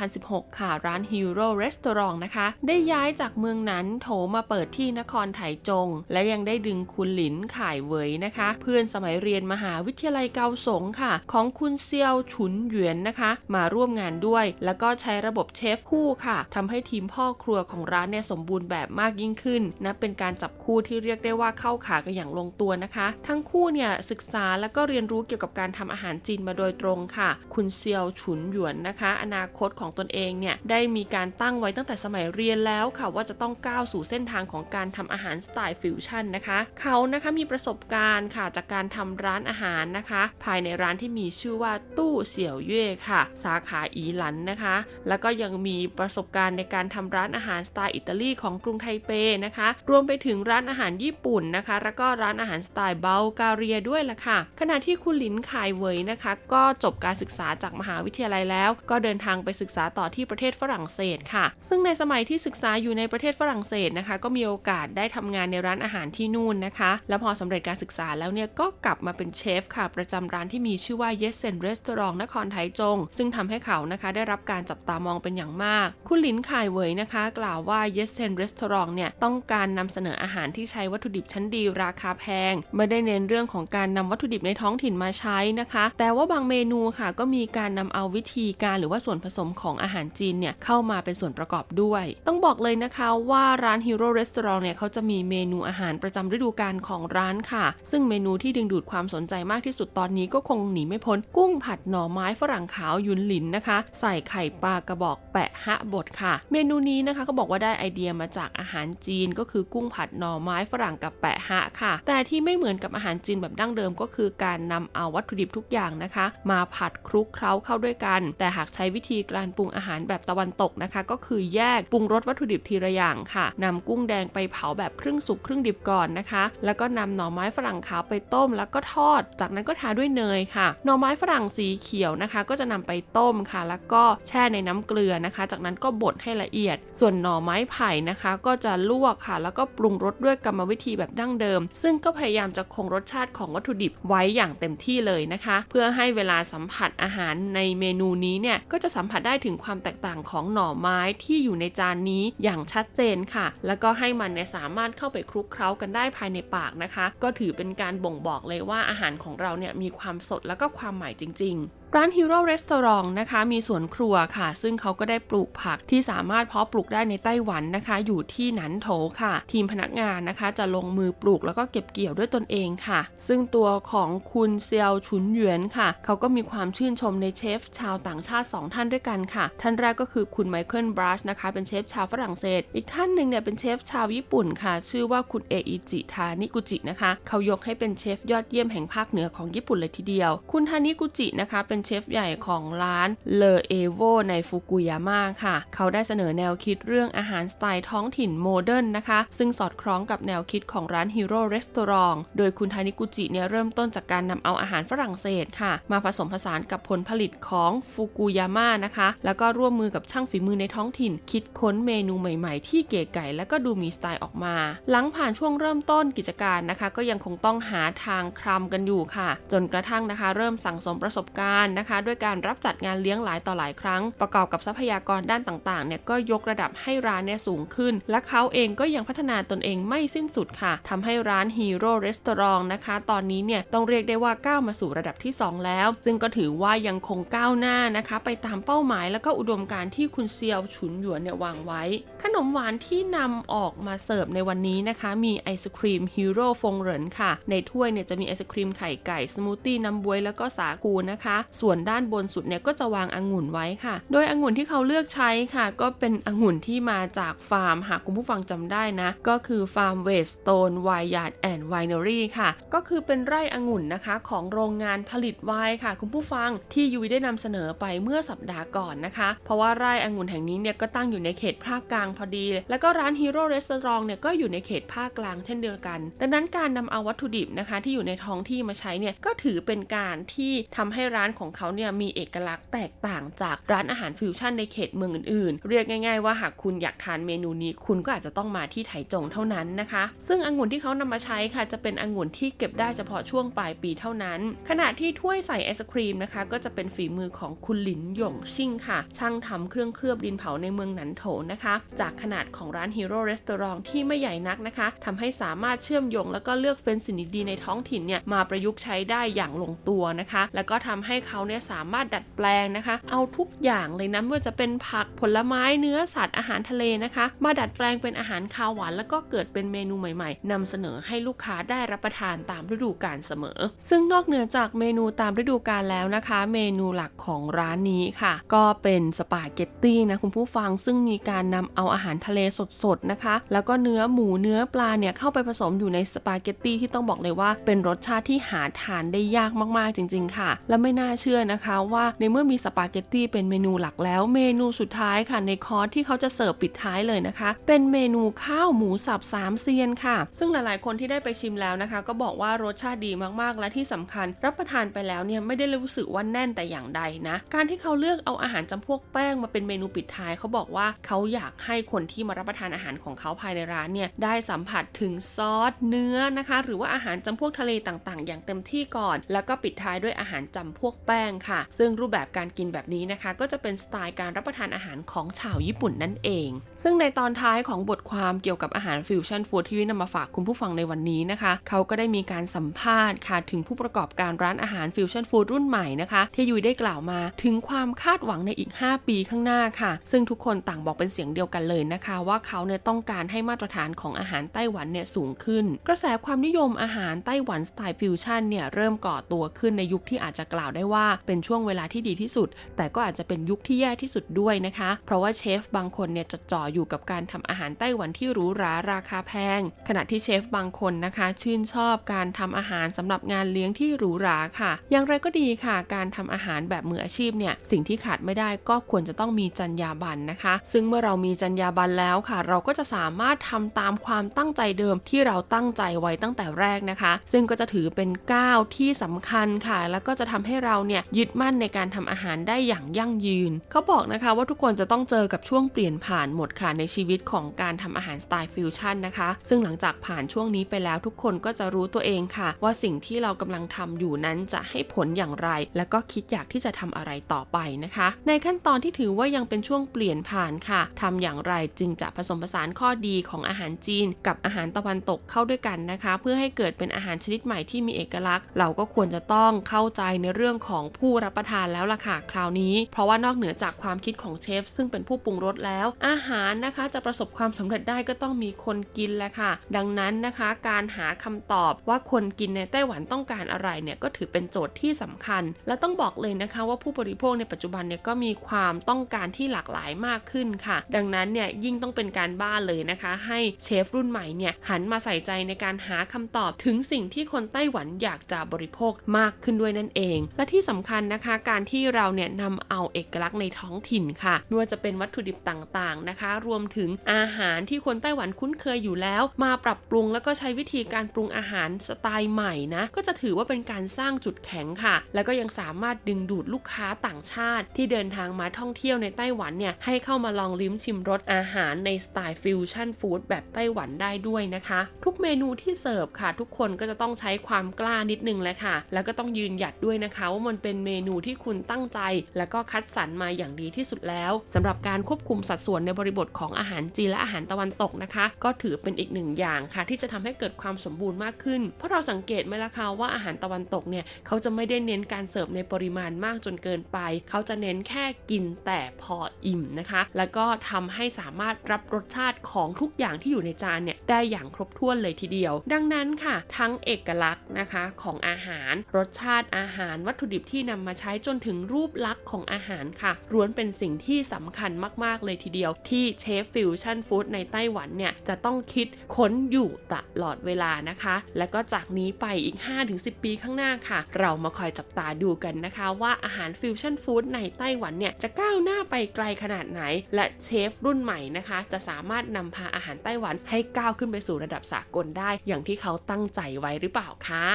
2016 ค่ะ ร้าน Hero Restaurant นะคะ ได้ย้ายจากเมืองนั้นโถมาเปิดที่นครไถจง และยังได้ดึงคุณหลินข่ายเวยนะคะ เพื่อนสมัยเรียนมหาวิทยาลัยเกาสงค่ะ ของคุณเซียวฉุนเหวียนนะคะ มาร่วมงานด้วย แล้วก็ใช้ระบบเชฟคู่ค่ะทำให้ทีมพ่อครัวของร้านเนี่ยสมบูรณ์แบบมากยิ่งขึ้นนะเป็นการจับคู่ที่เรียกได้ว่าเข้าขากันอย่างลงตัวนะคะ ทั้งคู่เนี่ยศึกษาแล้วก็เรียนรู้เกี่ยวกับการทำอาหารจีนมาโดยตรงค่ะ คุณเซียวฉุนหยวนนะคะ อนาคตของตนเองเนี่ยได้มีการตั้งไว้ตั้งแต่สมัยเรียนแล้วค่ะ ว่าจะต้องก้าวสู่เส้นทางของการทำอาหารสไตล์ฟิวชั่นนะคะ เขานะคะมีประสบการณ์ค่ะจากการทำร้านอาหารนะคะ ภายในร้านที่มีชื่อว่าตู้เสี่ยวเย่ค่ะ สาขาอีหลันนะคะ แล้วก็ยังมีประสบการณ์ในการทำร้านอาหารสไตล์อิตาลีของกรุงไทเปนะคะ รวมไปถึงร้านอาหารญี่ปุ่นนะคะ แล้วก็ร้านอาหารสไตล์เบลการียด้วยล่ะค่ะ ขณะที่คุณลินคายเวยนะคะ ก็จบการศึกษาจากมหาวิทยาลัยแล้ว ก็เดินทางไปศึกษาต่อที่ประเทศฝรั่งเศสค่ะ ซึ่งในสมัยที่ศึกษาอยู่ในประเทศฝรั่งเศสนะคะ ก็มีโอกาสได้ทำงานในร้านอาหารที่นู่นนะคะ แล้วพอสำเร็จการศึกษาแล้วเนี่ยก็กลับมาเป็นเชฟค่ะ ประจำร้านที่มีชื่อว่า Yes Sen Restaurant นครไทจง ซึ่งทำให้เขานะคะได้รับการจับตามองเป็นอย่างมาก คุณหลินข่ายเวยนะคะ กล่าวว่า Yes Sen Restaurant เนี่ยต้องการนำเสนออาหารที่ใช้วัตถุดิบชั้นดีราคาแพง ไม่ได้เน้นเรื่องของการนำวัตถุดิบในท้องถิ่นมาใช้นะคะ แต่ว่าบางเมนูค่ะก็มีการนำเอาวิธีการหรือว่าส่วนผสมของอาหารจีนเนี่ยเข้ามาเป็นส่วนประกอบด้วย ต้องบอกเลยนะคะว่าร้าน Hero Restaurant เนี่ยเขาจะมีเมนูอาหารประจำฤดูกาลของร้านค่ะ ซึ่งเมนูที่ดึงดูดความสนใจมากที่สุดตอนนี้ก็คงหนีไม่พ้นกุ้งผัดหน่อไม้ฝรั่งขาวยุนหลินนะคะ ใส่ไข่ปลากระบอกแปะฮะบดค่ะ เมนูนี้นะคะเขาบอกว่าได้ไอเดียมาจากอาหารจีนก็คือกุ้งผัดหน่อไม้ฝรั่งกับแปะฮะค่ะ แต่ที่ไม่เหมือนกับอาหารจีนแบบดั้งเดิมก็คือการนำเอาวัตถุดิบทุกอย่างนะคะ มาผัดคลุกเคล้าเข้าด้วยกัน แต่หากใช้วิธีการปรุงอาหารแบบตะวันตกนะคะ ก็คือแยกปรุงรสวัตถุดิบทีละอย่างค่ะนำกุ้งแดงไปเผาแบบครึ่งสุกครึ่งดิบก่อนนะคะ แล้วก็นำหน่อไม้ฝรั่งขาวไปต้มแล้วก็ทอด จากนั้นก็ทาด้วยเนยค่ะ หน่อไม้ฝรั่งสีเขียวนะคะ ก็จะนำไปต้มค่ะ แล้วก็แช่ในน้ำเกลือนะคะ จากนั้นก็บดให้ละเอียด ส่วนหน่อไม้ไผ่นะคะ ก็จะลวกค่ะ แล้วก็ปรุงรสด้วยกรรมวิธีแบบดั้งเดิม ซึ่งก็พยายามจะคงรสชาติของวัตถุดิบไว้อย่างเต็มที่เลยนะคะ เพื่อให้เวลาสัมผัสอาหารในเมนูนี้เนี่ยก็จะสัมผัสได้ถึงความแตกต่างของหน่อไม้ที่อยู่ในจานนี้อย่างชัดเจนค่ะ แล้วก็ให้มันเนี่ยสามารถเข้าไปคลุกเคล้ากันได้ภายในปากนะคะ ก็ถือเป็นการบ่งบอกเลยว่าอาหารของเราเนี่ยมีความสดแล้วก็ความใหมายจริง ๆ ร้าน Hero Restaurant นะคะมีสวนครัวค่ะ ซึ่งเขาก็ได้ปลูกผักที่สามารถเพาะปลูกได้ในไต้หวันนะคะ อยู่ที่หนันโถค่ะ ทีมพนักงานนะคะ จะลงมือปลูกแล้วก็เก็บเกี่ยวด้วยตนเองค่ะ ซึ่งตัวของคุณเซียวฉุนหยวนค่ะ เขาก็มีความชื่นชมในเชฟชาวต่างชาติ 2 ท่านด้วยกันค่ะ ท่านแรกก็คือคุณไมเคิลบรัชนะคะ เป็นเชฟชาวฝรั่งเศส อีกท่านหนึ่งเนี่ยเป็นเชฟชาวญี่ปุ่นค่ะ ชื่อว่าคุณเออิจิทานิกุจินะคะ เขายกให้เป็นเชฟยอดเยี่ยมแห่งภาคเหนือของญี่ปุ่นเลยทีเดียว คุณทานิกุจินะคะเป็นเชฟใหญ่ของร้านเลเอโวในฟุกุยาม่าค่ะ เขาได้เสนอแนวคิดเรื่องอาหารสไตล์ท้องถิ่นโมเดิร์นนะคะ ซึ่งสอดคล้องกับแนวคิดของร้าน Hero Restaurant โดยคุณทานิกุจิเนี่ยเริ่มต้นจากการนำเอาอาหารฝรั่งเศสค่ะ มาผสมผสานกับผลผลิตของฟุกุยาม่านะคะ แล้วก็ร่วมมือกับช่างฝีมือในท้องถิ่น คิดค้นเมนูใหม่ๆ ที่เก๋ไก๋และก็ดูมีสไตล์ออกมา หลังผ่านช่วงเริ่มต้นกิจการนะคะ ก็ยังคงต้องหาทางคลำกันอยู่ค่ะ จนกระทั่งนะคะ เริ่มสั่งสมประสบการณ์นะคะ ด้วยการรับจัดงานเลี้ยงหลายต่อหลายครั้ง ประกอบกับทรัพยากรด้านต่างๆเนี่ยก็ยกระดับให้ร้านเนี่ยสูงขึ้น และเขาเองก็ยังพัฒนาตนเองไม่สิ้นสุดค่ะทำให้ร้าน Hero Restaurant นะคะ ตอนนี้เนี่ยต้องเรียกได้ว่าก้าวมาสู่ระดับที่ 2 แล้ว ซึ่งก็ถือว่ายังคงก้าวหน้านะคะ ไปตามเป้าหมายและก็อุดมการณ์ที่คุณเซียวฉุนหยวนเนี่ยวางไว้ ขนมหวานที่นำออกมาเสิร์ฟในวันนี้นะคะ มีไอศครีมฮีโร่ฟงเหรินค่ะ ในถ้วยเนี่ยจะมีไอศครีมไข่ไก่สมูทตี้น้ำบ๊วยแล้วก็สาคูนะคะส่วนด้านบนสุดเนี่ยก็จะวางองุ่นไว้ค่ะ โดยองุ่นที่เขาเลือกใช้ค่ะ ก็เป็นองุ่นที่มาจากฟาร์ม หากคุณผู้ฟังจำได้นะ ก็คือฟาร์ม Weightstone Vineyard and Winery ค่ะ ก็คือเป็นไร่องุ่นนะคะ ของโรงงานผลิตไวน์ค่ะ คุณผู้ฟังที่ยูวีได้นำเสนอไปเมื่อสัปดาห์ก่อนนะคะ เพราะว่าไร่องุ่นแห่งนี้เนี่ยก็ตั้งอยู่ในเขตภาคกลางพอดี แล้วก็ร้าน Hero Restaurant เนี่ยก็อยู่ในเขตภาคกลางเช่นเดียวกัน ดังนั้นการนำเอาวัตถุดิบนะคะ ที่อยู่ในท้องที่มาใช้เนี่ยก็ถือเป็นการที่ทำให้ร้านของเขาเนี่ยมีเอกลักษณ์แตกต่างจากร้านอาหารฟิวชั่นในเขตเมืองอื่นๆ เรียกง่าย ๆ ว่าหากคุณอยากทานเมนูนี้ คุณก็อาจจะต้องมาที่ไถจงเท่านั้นนะคะ ซึ่งองุ่นที่เขานำมาใช้ค่ะจะเป็นองุ่นที่เก็บได้เฉพาะช่วงปลายปีเท่านั้น ขณะที่ถ้วยใส่ไอศครีมนะคะ ก็จะเป็นฝีมือของคุณหลินหยงชิ่งค่ะ ช่างทำเครื่องเคลือบดินเผาในเมืองหนันโถนะคะ จากขนาดของร้าน Hero Restaurant ที่ไม่ใหญ่นักนะคะทำให้สามารถเชื่อมโยง แล้วก็เลือกเฟ้นสิ่งดีในท้องถิ่นเนี่ยมาประยุกต์ใช้ได้อย่างลงตัวนะคะ แล้วก็ทำให้เขาเนี่ยสามารถดัดแปลงนะคะ เอาทุกอย่างเลยนะไม่ว่าจะเป็นผักผลไม้เนื้อสัตว์อาหารทะเลนะคะ มาดัดแปลงเป็นอาหารคาวหวาน แล้วก็เกิดเป็นเมนูใหม่ๆนำเสนอให้ลูกค้าได้รับประทานตามฤดูกาลเสมอ ซึ่งนอกเหนือจากเมนูตามฤดูกาลแล้วนะคะ เมนูหลักของร้านนี้ค่ะ ก็เป็นสปาเกตตี้นะคุณผู้ฟังซึ่งมีการนำเอาอาหารทะเลสดๆนะคะ แล้วก็เนื้อหมูเนื้อปลาเนี่ยเข้าไปผสมอยู่ในสปาเกตตี้ที่ต้องบอกเลยว่าเป็นรสชาติที่หาทานได้ยากมากๆจริง ๆ ค่ะ และไม่น่าเชื่อนะคะว่าในเมื่อมีสปาเกตตี้เป็นเมนูหลักแล้ว เมนูสุดท้ายค่ะในคอร์สที่เขาจะเสิร์ฟปิดท้ายเลยนะคะ เป็นเมนูข้าวหมูสับสามเซียนค่ะ ซึ่งหลายๆ คนที่ได้ไปชิมแล้วนะคะ ก็บอกว่ารสชาติดีมากๆ และที่สำคัญ รับประทานไปแล้วเนี่ยไม่ได้รู้สึกว่าแน่นแต่อย่างใดนะ การที่เขาเลือกเอาอาหารจำพวกแป้งมาเป็นเมนูปิดท้ายเขาบอกว่าเขาอยากให้คนที่มารับประทานอาหารของเขาภายในร้านเนี่ยได้สัมผัสถึงซอสเนื้อนะคะ หรือว่าอาหารจำพวกทะเลต่างๆ อย่างเต็มที่ก่อน แล้วก็ปิดท้ายด้วยอาหารจำพวกแป้งค่ะ ซึ่งรูปแบบการกินแบบนี้นะคะ ก็จะเป็นสไตล์การรับประทานอาหารของชาวญี่ปุ่นนั่นเอง ซึ่งในตอนท้ายของบทความเกี่ยวกับอาหารฟิวชั่นฟู้ดที่วินำมาฝากคุณผู้ฟังในวันนี้นะคะ เขาก็ได้มีการสัมภาษณ์ค่ะถึงผู้ประกอบการร้านอาหารฟิวชั่นฟู้ดรุ่นใหม่นะคะที่ยุยได้กล่าวมาถึงความคาดหวังในอีก 5 ปีข้างหน้าค่ะ ซึ่งทุกคนต่างบอกเป็นเสียงเดียวกันเลยนะคะ ว่าเขาเนี่ยต้องการให้มาตรฐานของอาหารไต้หวันเนี่ยสูงขึ้น กระแสความนิยมอาหารไต้หวันสไตล์ฟิวชั่นเนี่ยเริ่มก่อตัวขึ้นในยุคที่อาจจะกล่าวได้ว่าเป็นช่วงเวลาที่ดีที่สุด แต่ก็อาจจะเป็นยุคที่แย่ที่สุดด้วยนะคะ เพราะว่าเชฟบางคนเนี่ยจะจ่ออยู่กับการทำอาหารไต้หวันที่หรูหราราคาแพง ขณะที่เชฟบางคนนะคะ ชื่นชอบการทำอาหารสำหรับงานเลี้ยงที่หรูหราค่ะ อย่างไรก็ดีค่ะ การทำอาหารแบบมืออาชีพเนี่ยสิ่งที่ขาดไม่ได้ก็ควรจะต้องมีจรรยาบรรณนะคะ ซึ่งเมื่อเรามีจรรยาบรรณแล้วค่ะ เราก็จะสามารถทำตามความตั้งใจเดิมที่เราตั้งใจไว้ตั้งแต่แรกนะคะ ซึ่งก็จะถือเป็นก้าวที่สำคัญค่ะ แล้วก็จะทำให้เราเนี่ยยึดมั่นในการทำอาหารได้อย่างยั่งยืน เขาบอกนะคะว่าทุกคนจะต้องเจอกับช่วงเปลี่ยนผ่านหมดค่ะในชีวิตของการทำอาหารสไตล์ฟิวชั่นนะคะ ซึ่งหลังจากผ่านช่วงนี้ไปแล้วทุกคนก็จะรู้ตัวเองค่ะ ว่าสิ่งที่เรากำลังทำอยู่นั้นจะให้ผลอย่างไร แล้วก็คิดอยากที่จะทำอะไรต่อไปนะคะ ในขั้นตอนที่ถือว่ายังเป็นช่วงเปลี่ยนผ่านค่ะทำอย่างไรจึงจะผสมผสานข้อดีของอาหารจีน กับอาหารตะวันตกเข้าด้วยกันนะคะ เพื่อให้เกิดเป็นอาหารชนิดใหม่ที่มีเอกลักษณ์ เราก็ควรจะต้องเข้าใจในเรื่องของผู้รับประทานแล้วล่ะค่ะคราวนี้ เพราะว่านอกเหนือจากความคิดของเชฟ ซึ่งเป็นผู้ปรุงรสแล้ว อาหารนะคะจะประสบความสำเร็จได้ก็ต้องมีคนกินแหละค่ะ ดังนั้นนะคะ การหาคำตอบว่าคนกินในไต้หวันต้องการอะไรเนี่ยก็ถือเป็นโจทย์ที่สำคัญ และต้องบอกเลยนะคะว่าผู้บริโภคในปัจจุบันเนี่ยก็มีความต้องการที่หลากหลายมากขึ้นค่ะ ดังนั้นเนี่ยยิ่งต้องเป็นการบ้านเลยนะคะ ให้เชฟรุ่นใหม่เนี่ยหันมาใส่ใจในการหาคำตอบถึงสิ่งที่คนไต้หวันอยากจะบริโภคมากขึ้นด้วยนั่นเอง และที่สำคัญนะคะ การที่เราเนี่ยนำเอาเอกลักษณ์ในท้องถิ่นค่ะไม่ว่าจะเป็นวัตถุดิบต่างๆนะคะ รวมถึงอาหารที่คนไต้หวันคุ้นเคยอยู่แล้ว มาปรับปรุงแล้วก็ใช้วิธีการปรุงอาหารสไตล์ใหม่นะก็จะถือว่าเป็นการสร้างจุดแข็งค่ะ แล้วก็ยังสามารถดึงดูดลูกค้าต่างชาติ ที่เดินทางมาท่องเที่ยวในไต้หวันเนี่ยให้เข้ามาลองลิ้มชิมรสอาหารในสไตล์ฟิวชั่นฟู้ดแบบไต้หวันได้ด้วยนะคะ ทุกเมนูที่เสิร์ฟค่ะ ทุกคนก็จะต้องใช้ความกล้านิดนึงแหละค่ะ แล้วก็ต้องยืนหยัดด้วยนะคะ ว่ามันเป็นเมนูที่คุณตั้งใจ แล้วก็คัดสรรมาอย่างดีที่สุดแล้วสำหรับการควบคุมสัดส่วนในบริบทของอาหารจีนและอาหารตะวันตกนะคะ ก็ถือเป็นอีกหนึ่งอย่างค่ะ ที่จะทำให้เกิดความสมบูรณ์มากขึ้น เพราะเราสังเกตไหมล่ะคะว่าอาหารตะวันตกเนี่ยเขาจะไม่ได้เน้นการเสิร์ฟในปริมาณมากจนเกินไป เขาจะเน้นแค่กินแต่พออิ่มนะคะ แล้วก็ทำให้สามารถรับรสชาติของทุกอย่างที่อยู่ในจานเนี่ยได้อย่างครบถ้วนเลยทีเดียว ดังนั้นค่ะ ทั้งเอกลักษณ์นะคะของอาหารรสชาติอาหารวัตถุดิบที่นำมาใช้จนถึงรูปลักษณ์ของอาหารค่ะล้วนเป็นสิ่งที่สำคัญมาก ๆ เลยทีเดียวที่เชฟฟิวชั่นฟู้ดในไต้หวันเนี่ยจะต้องคิดค้นอยู่ตลอดเวลานะคะ และก็จากนี้ไปอีก 5-10 ปีข้างหน้าค่ะ เรามาคอยจับตาดูกันนะคะ ว่าอาหารฟิวชั่นฟู้ดในไต้หวันเนี่ยจะก้าวหน้าไปไกลขนาดไหน และเชฟรุ่นใหม่นะคะ จะสามารถนำพาอาหารไต้หวันให้ก้าวขึ้นไปสู่ระดับสากลได้ อย่างที่เขาตั้งใจไว้หรือเปล่าค่ะ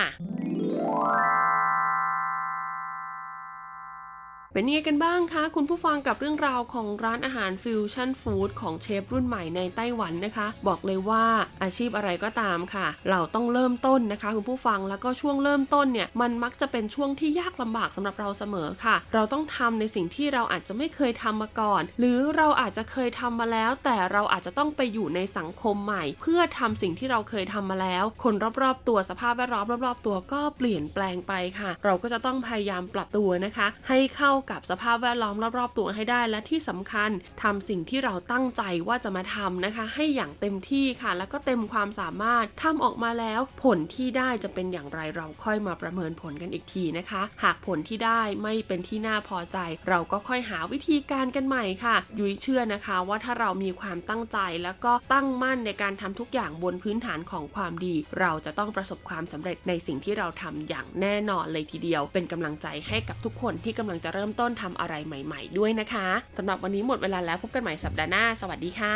เป็นยังไงกันบ้างคะ คุณผู้ฟังกับเรื่องราวของร้านอาหารฟิวชั่นฟู้ดของเชฟรุ่นใหม่ในไต้หวันนะคะ บอกเลยว่าอาชีพอะไรก็ตามค่ะ เราต้องเริ่มต้นนะคะ คุณผู้ฟังแล้วก็ช่วงเริ่มต้นเนี่ยมันมักจะเป็นช่วงที่ยากลำบากสำหรับเราเสมอค่ะ เราต้องทำในสิ่งที่เราอาจจะไม่เคยทำมาก่อน หรือเราอาจจะเคยทำมาแล้ว แต่เราอาจจะต้องไปอยู่ในสังคมใหม่ เพื่อทำสิ่งที่เราเคยทำมาแล้ว คนรอบๆ ตัวสภาพแวดล้อมรอบๆ ตัวก็เปลี่ยนแปลงไปค่ะ เราก็จะต้องพยายามปรับตัวนะคะ ให้เข้ากับสภาพแวดล้อมรอบๆตัวให้ได้ และที่สำคัญทำสิ่งที่เราตั้งใจว่าจะมาทำนะคะ ให้อย่างเต็มที่ค่ะ แล้วก็เต็มความสามารถทำออกมาแล้ว ผลที่ได้จะเป็นอย่างไรเราค่อยมาประเมินผลกันอีกทีนะคะ หากผลที่ได้ไม่เป็นที่น่าพอใจ เราก็ค่อยหาวิธีการกันใหม่ค่ะ ยุ้ยเชื่อนะคะว่าถ้าเรามีความตั้งใจแล้วก็ตั้งมั่นในการทำทุกอย่างบนพื้นฐานของความดี เราจะต้องประสบความสำเร็จในสิ่งที่เราทำอย่างแน่นอนเลยทีเดียว เป็นกำลังใจให้กับทุกคนที่กำลังจะเริ่มต้นทำอะไรใหม่ ๆ ด้วยนะคะสำหรับวันนี้หมดเวลาแล้วพบกันใหม่สัปดาห์หน้า สวัสดีค่ะ